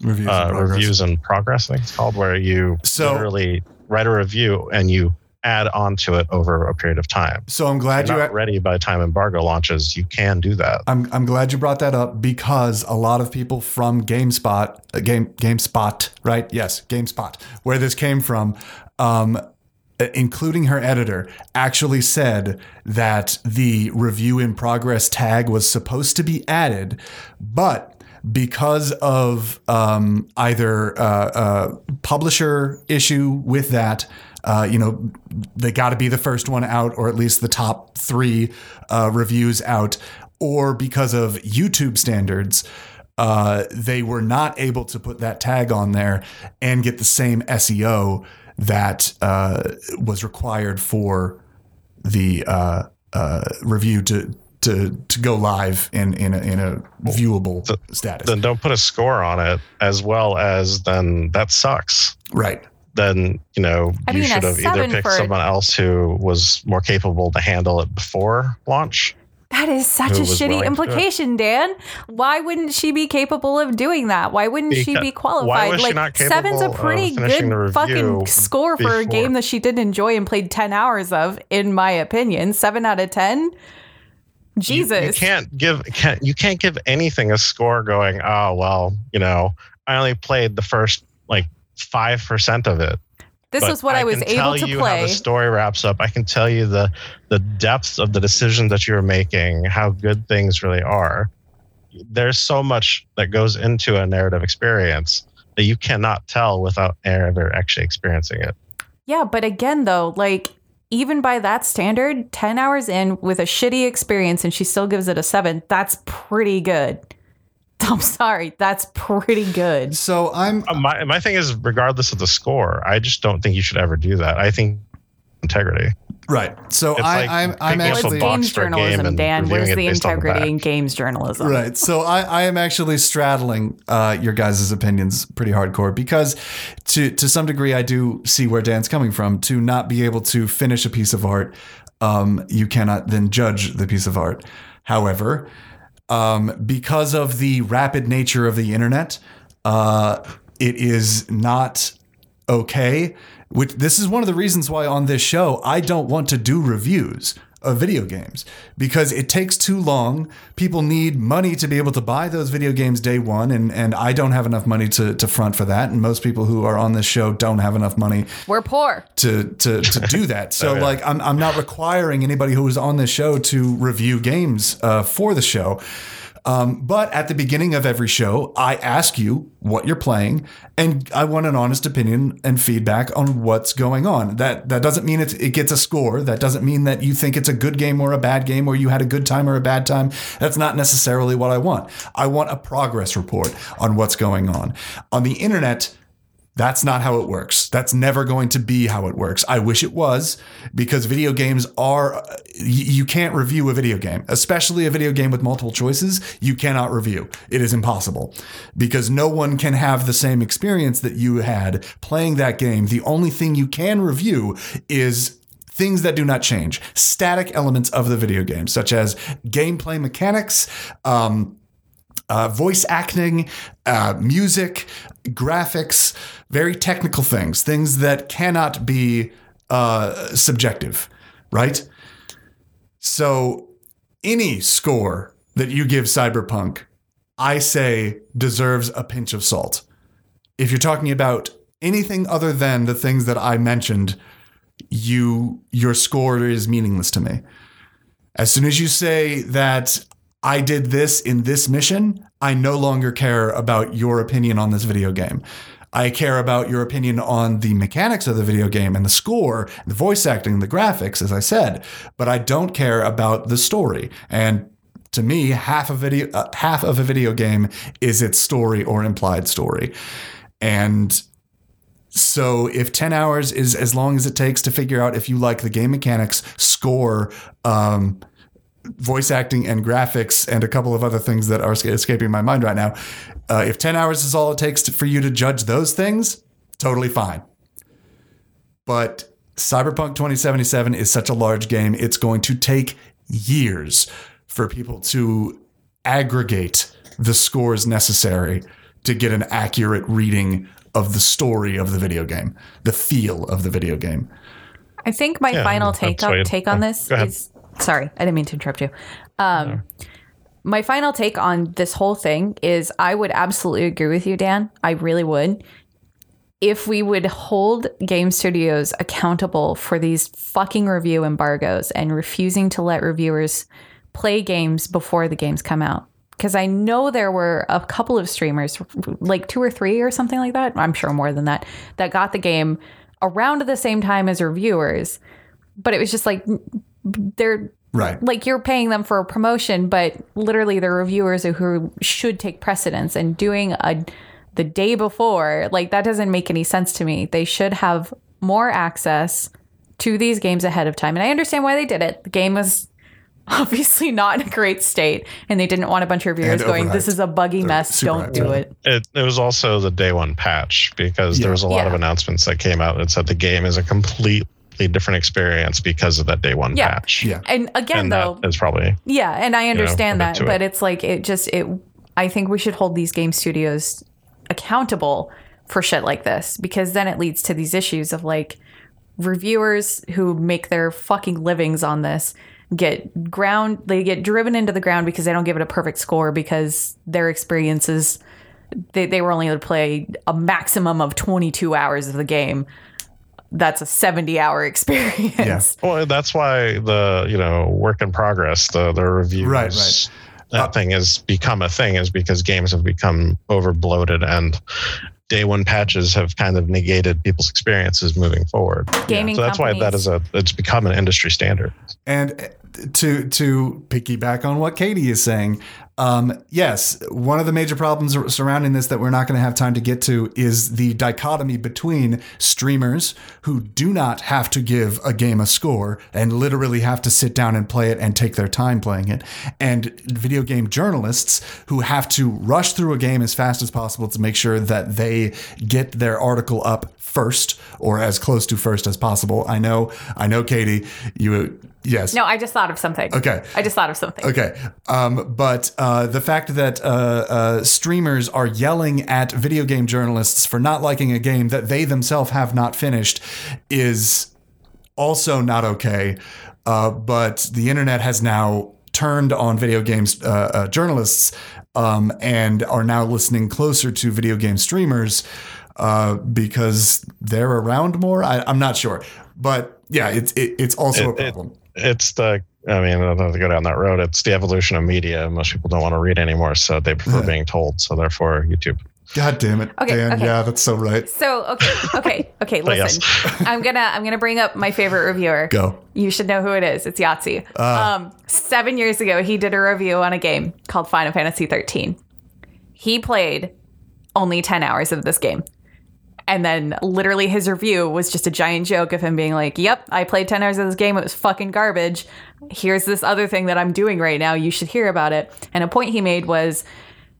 Reviews. uh, progress. reviews and progress i think it's called where you So- literally write a review and you add on to it over a period of time So I'm glad you're you not ready by the time embargo launches you can do that I'm I'm glad you brought that up because a lot of people from GameSpot, uh, Game GameSpot, right? Yes, GameSpot, where this came from, um, including her editor, actually said that the review in progress tag was supposed to be added, but because of um, either uh, uh, publisher issue with that, uh, you know, they got to be the first one out, or at least the top three uh, reviews out, or because of YouTube standards, uh, they were not able to put that tag on there and get the same SEO that uh, was required for the uh, uh, review to to to go live in in a, in a viewable status. then don't put a score on it as well as then that sucks right. Then you know I you mean, should have either picked for- someone else who was more capable to handle it before launch That is such a shitty willing to do it. implication, Dan. Why wouldn't she be capable of doing that? Why wouldn't she be qualified? why was she like seven's a pretty of finishing the good fucking score for a game that she didn't enjoy and played ten hours of, in my opinion. Seven out of ten. You- Jesus. you, can't give can't, you can't give anything a score going oh well you know i only played the first like 5% of it this But was what I, was can able tell to you play. How the story wraps up. I can tell you the the depth of the decision that you're making, how good things really are. There's so much that goes into a narrative experience that you cannot tell without ever actually experiencing it. Yeah, but again, though, like even by that standard, 10 hours in with a shitty experience and she still gives it a seven, that's pretty good. I'm sorry. That's pretty good. So I'm Uh, my my thing is, regardless of the score, I just don't think you should ever do that. I think integrity. right. So It's I, like I'm I'm picking up Well, a it's actually games for game journalism, and Dan. Where's the based on the integrity in games journalism? Right. So I, I am actually straddling uh, your guys' opinions pretty hardcore because to to some degree I do see where Dan's coming from. To not be able to finish a piece of art, um, you cannot then judge the piece of art. However, um, because of the rapid nature of the internet, uh, it is not okay. Which this is one of the reasons why on this show I don't want to do reviews of video games because it takes too long. People need money to be able to buy those video games day one, and and I don't have enough money to to front for that, and most people who are on this show don't have enough money We're poor. to to to do that. So Oh, yeah. like I'm I'm not requiring anybody who is on this show to review games uh, for the show. Um, but at the beginning of every show, I ask you what you're playing, and I want an honest opinion and feedback on what's going on. That that doesn't mean it, it gets a score. That doesn't mean that you think it's a good game or a bad game, or you had a good time or a bad time. That's not necessarily what I want. I want a progress report on what's going on on the internet. That's not how it works. That's never going to be how it works. I wish it was because video games are, you can't review a video game, especially a video game with multiple choices. You cannot review. It is impossible because no one can have the same experience that you had playing that game. The only thing you can review is things that do not change, static elements of the video game, such as gameplay mechanics, um, uh, voice acting, uh, music, graphics, very technical things, things that cannot be uh, subjective, right? So, any score that you give Cyberpunk, I say deserves a pinch of salt. If you're talking about anything other than the things that I mentioned, you your score is meaningless to me. As soon as you say that I did this in this mission, I no longer care about your opinion on this video game. I care about your opinion on the mechanics of the video game and the score, the voice acting, the graphics, as I said, but I don't care about the story. And to me, half of video uh, half of a video game is its story or implied story. And so if 10 hours is as long as it takes to figure out if you like the game mechanics, score, um, voice acting and graphics and a couple of other things that are escaping my mind right now, uh, if 10 hours is all it takes to, for you to judge those things, totally fine. But Cyberpunk 2077 is such a large game, it's going to take years for people to aggregate the scores necessary to get an accurate reading of the story of the video game, the feel of the video game. I think my Yeah, final take on, take on oh, this is sorry, I didn't mean to interrupt you. Um, My final take on this whole thing is I would absolutely agree with you, Dan. I really would. If we would hold game studios accountable for these fucking review embargoes and refusing to let reviewers play games before the games come out. Because I know there were a couple of streamers, like two or three or something like that. I'm sure more than that, that got the game around at the same time as reviewers. But it was just like they're Right. like you're paying them for a promotion, but literally the reviewers are who should take precedence and doing a the day before, like that doesn't make any sense to me. They should have more access to these games ahead of time. And I understand why they did it. The game was obviously not in a great state and they didn't want a bunch of reviewers And going, This is a buggy They're mess. Don't do it. It, it was also the day one patch because Yeah. there was a lot of announcements that came out that said the game is a completely different experience because of that day one Yeah. patch. Yeah. And again And though, it's probably Yeah, and I understand a bit that, but it. it's like it just it I think we should hold these game studios accountable for shit like this because then it leads to these issues of like reviewers who make their fucking livings on this get ground they get driven into the ground because they don't give it a perfect score because their experiences they, they were only able to play a maximum of 22 hours of the game that's a 70 hour experience well. That's why the you know work in progress, the the reviews, Right, right. that uh, thing has become a thing is because games have become over bloated and day one patches have kind of negated people's experiences moving forward. Gaming so that's why that is a it's become an industry standard. And to to piggyback on what Katie is saying, Um, yes, one of the major problems surrounding this that we're not going to have time to get to is the dichotomy between streamers who do not have to give a game a score and literally have to sit down and play it and take their time playing it, and video game journalists who have to rush through a game as fast as possible to make sure that they get their article up first or as close to first as possible. I know, I know, Katie, you, yes. No, I just thought of something. Okay. I just thought of something. Okay. Um, but uh, the fact that uh, uh, streamers are yelling at video game journalists for not liking a game that they themselves have not finished is also not okay. Uh, but the internet has now turned on video games uh, uh, journalists um, and are now listening closer to video game streamers uh, because they're around more. I, I'm not sure, but yeah, it's it, it's also It- a it- problem. it's the I mean, I don't have to go down that road. It's the evolution of media. Most people don't want to read anymore, so they prefer Yeah. being told. So therefore, YouTube. God damn it, Okay, Dan. okay. Yeah, that's so right. So okay, okay, okay. But Listen, I'm gonna I'm gonna bring up my favorite reviewer. Go. You should know who it is. It's Yahtzee. Ah. um, seven years ago, he did a review on a game called Final Fantasy 13. He played only 10 hours of this game. And then literally his review was just a giant joke of him being like, Yep, I played 10 hours of this game. It was fucking garbage. Here's this other thing that I'm doing right now. You should hear about it. And a point he made was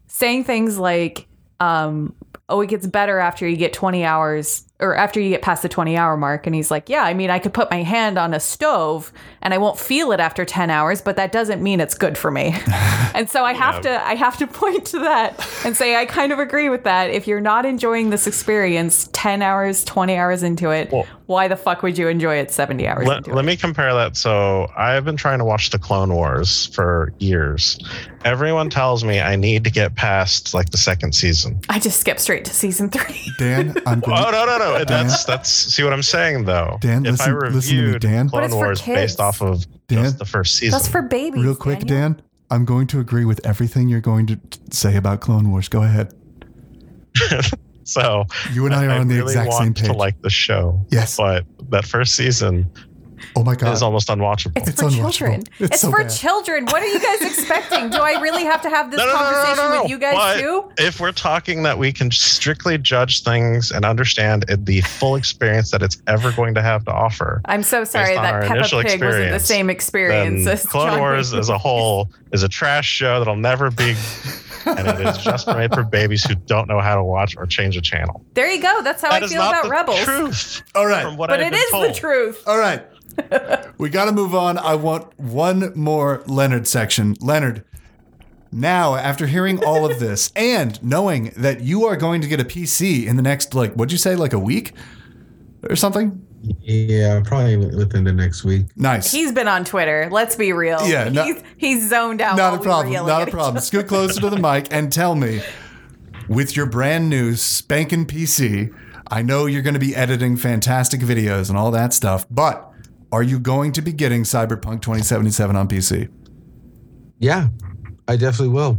saying things like, um, oh, it gets better after you get 20 hours or after you get past the 20 hour mark. And he's like, yeah, I mean, I could put my hand on a stove and I won't feel it after 10 hours, but that doesn't mean it's good for me. and so I have to, I have to point to that and say, I kind of agree with that. If you're not enjoying this experience 10 hours, 20 hours into it, why the fuck would you enjoy it 70 hours Let, into it? let me compare that. So I've been trying to watch the Clone Wars for years. Everyone tells me I need to get past like the second season. I just skip straight to season three. Dan, I'm going. Oh no no no! Dan? That's that's see what I'm saying though. Dan, if listen- I listen to me, reviewed Dan. But Clone it's Wars kids. based off of Dan? just the first season, That's for babies. Real quick, Daniel. Dan, I'm going to agree with everything you're going to say about Clone Wars. Go ahead. so You and I are on the really exact want same page. To like the show, Yes. but that first season Oh my god. it's almost unwatchable. It's, It's for unwatchable. children. It's It's, so for bad. children. What are you guys expecting? Do I really have to have this conversation with you guys But too? If we're talking that we can strictly judge things and understand it- the full experience that it's ever going to have to offer, I'm so sorry on that our Peppa initial Pig wasn't the same experience then as Clone John Wars as a whole is a trash show that'll never be, and it is just made for babies who don't know how to watch or change a channel. There you go. That's how That I feel not about the Rebels. truth. All right. From what But I've it been is told. the truth. All right. we got to move on. I want one more Leonard section. Leonard, now, after hearing all of this and knowing that you are going to get a PC in the next, like, what'd you say, like a week or something? Yeah, probably within the next week. Nice. He's been on Twitter. Let's be real. Yeah, no- he's, he's zoned out. not a problem. Not a each problem. other. Scoot closer to the mic and tell me, with your brand new spanking PC, I know you're going to be editing fantastic videos and all that stuff, but are you going to be getting Cyberpunk 2077 on PC? Yeah, I definitely will.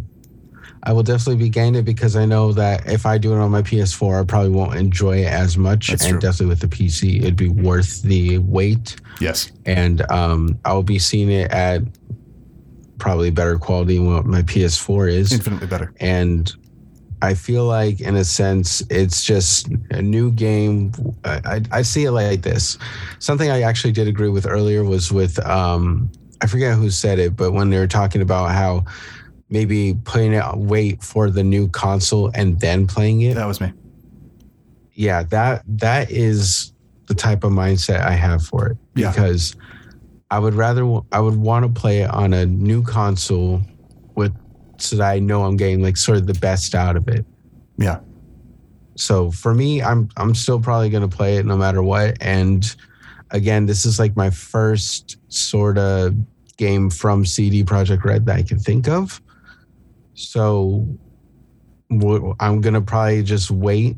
I will definitely be getting it because I know that if I do it on my PS4, I probably won't enjoy it as much. That's and true. definitely with the PC, it'd be worth the wait. Yes. And um, I'll be seeing it at probably better quality than what my PS4 is. Infinitely better. and I feel like, in a sense, it's just a new game. I, I, I see it like this. Something I actually did agree with earlier was with um, I forget who said it, but when they were talking about how maybe putting it wait for the new console and then playing it. That was me. Yeah, that that is the type of mindset I have for it Yeah. because I would rather I would want to play it on a new console so that I know I'm getting like sort of the best out of it. Yeah. So for me, I'm I'm still probably gonna play it no matter what. And again, this is like my first sort of game from CD Projekt Red that I can think of. So I'm gonna probably just wait,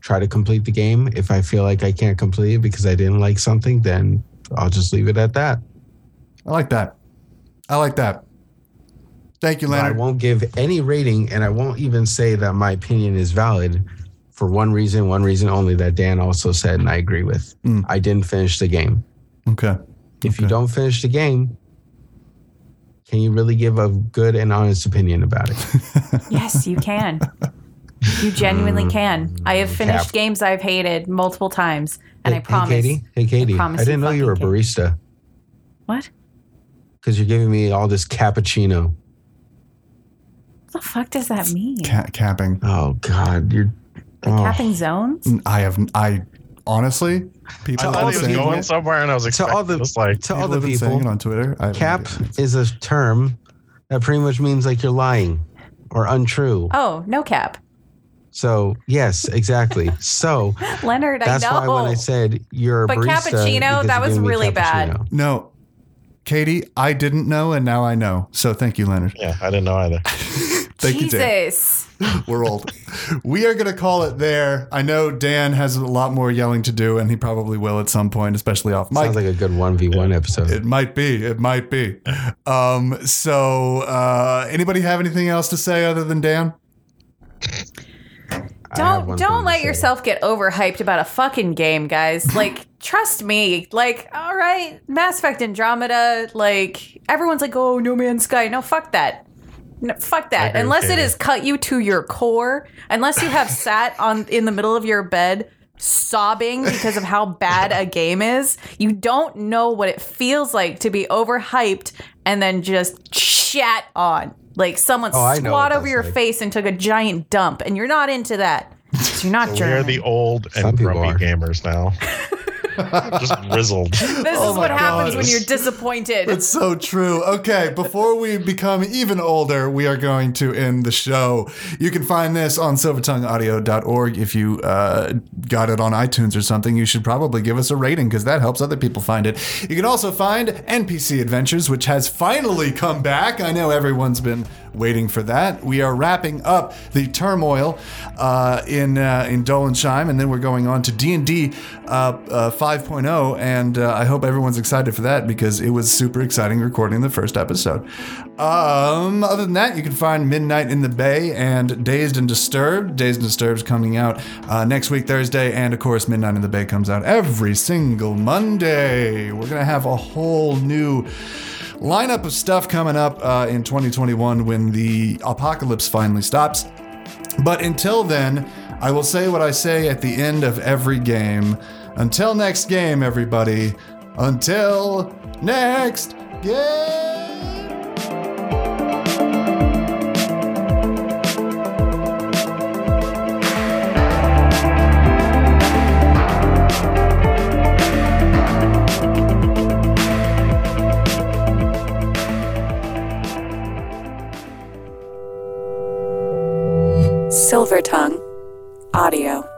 try to complete the game. If I feel like I can't complete it because I didn't like something, then I'll just leave it at that. I like that. I like that. Thank you, But I won't give any rating, and I won't even say that my opinion is valid for one reason, one reason only that Dan also said, and I agree with. Mm. I didn't finish the game. Okay. If you don't finish the game, Can you really give a good and honest opinion about it? Yes, you can. You genuinely can. I have finished Cap. games I've hated multiple times, and I promise. Hey, Katie. Hey, Katie. I, promise you didn't know you were a fucking barista What? because you're giving me all this cappuccino. What the fuck does that mean? Ca- capping. Oh God, you're. The oh. capping zones? I have. I honestly, people I have thought he was going it. somewhere, and I was To all the just like to all People the have been saying people, it on Twitter. I cap is a term that pretty much means like you're lying or untrue. Oh, no cap. So yes, exactly. So Leonard, I that's know. why when I said you're a But barista, cappuccino, that was really bad. No, Katie, I didn't know, and now I know. So thank you, Leonard. yeah, I didn't know either. Thank you, Dan. Jesus. We're old. we are going to call it there. I know Dan has a lot more yelling to do, and he probably will at some point, especially off mic. Sounds like a good one v one episode. it might be. It might be. Um, so, uh, anybody have anything else to say other than Dan? Don't don't let yourself get overhyped about a fucking game, guys. Like, trust me. Like, all right, Mass Effect Andromeda. Like, everyone's like, oh, No Man's Sky. No, fuck that. No, fuck that. Unless it has cut you to your core. Unless you have sat on in the middle of your bed sobbing because of how bad a game is, you don't know what it feels like to be overhyped and then just shat on. Like someone Oh, I know what squat over that's your like. face and took a giant dump, and you're not into that. So you're not we are German. the old Some and people grumpy are. gamers now. just grizzled. This Oh is what happens God. when you're disappointed. It's so true. Okay, before we become even older, we are going to end the show. You can find this on silvertongueaudio.org. If you uh, got it on iTunes or something, you should probably give us a rating because that helps other people find it. You can also find NPC Adventures, which has finally come back. I know everyone's been waiting for that. We are wrapping up the turmoil uh, in uh, in Dolensheim, and then we're going on to D and D uh, 5.0, and uh, I hope everyone's excited for that because it was super exciting recording the first episode. Um, other than that, you can find Midnight in the Bay and Dazed and Disturbed. Dazed and Disturbed is coming out uh, next week Thursday, and of course, Midnight in the Bay comes out every single Monday. We're gonna have a whole new lineup of stuff coming up uh, in 2021 when the apocalypse finally stops. But until then, I will say what I say at the end of every game. Until next game, everybody. Until next game. Silver Tongue Audio.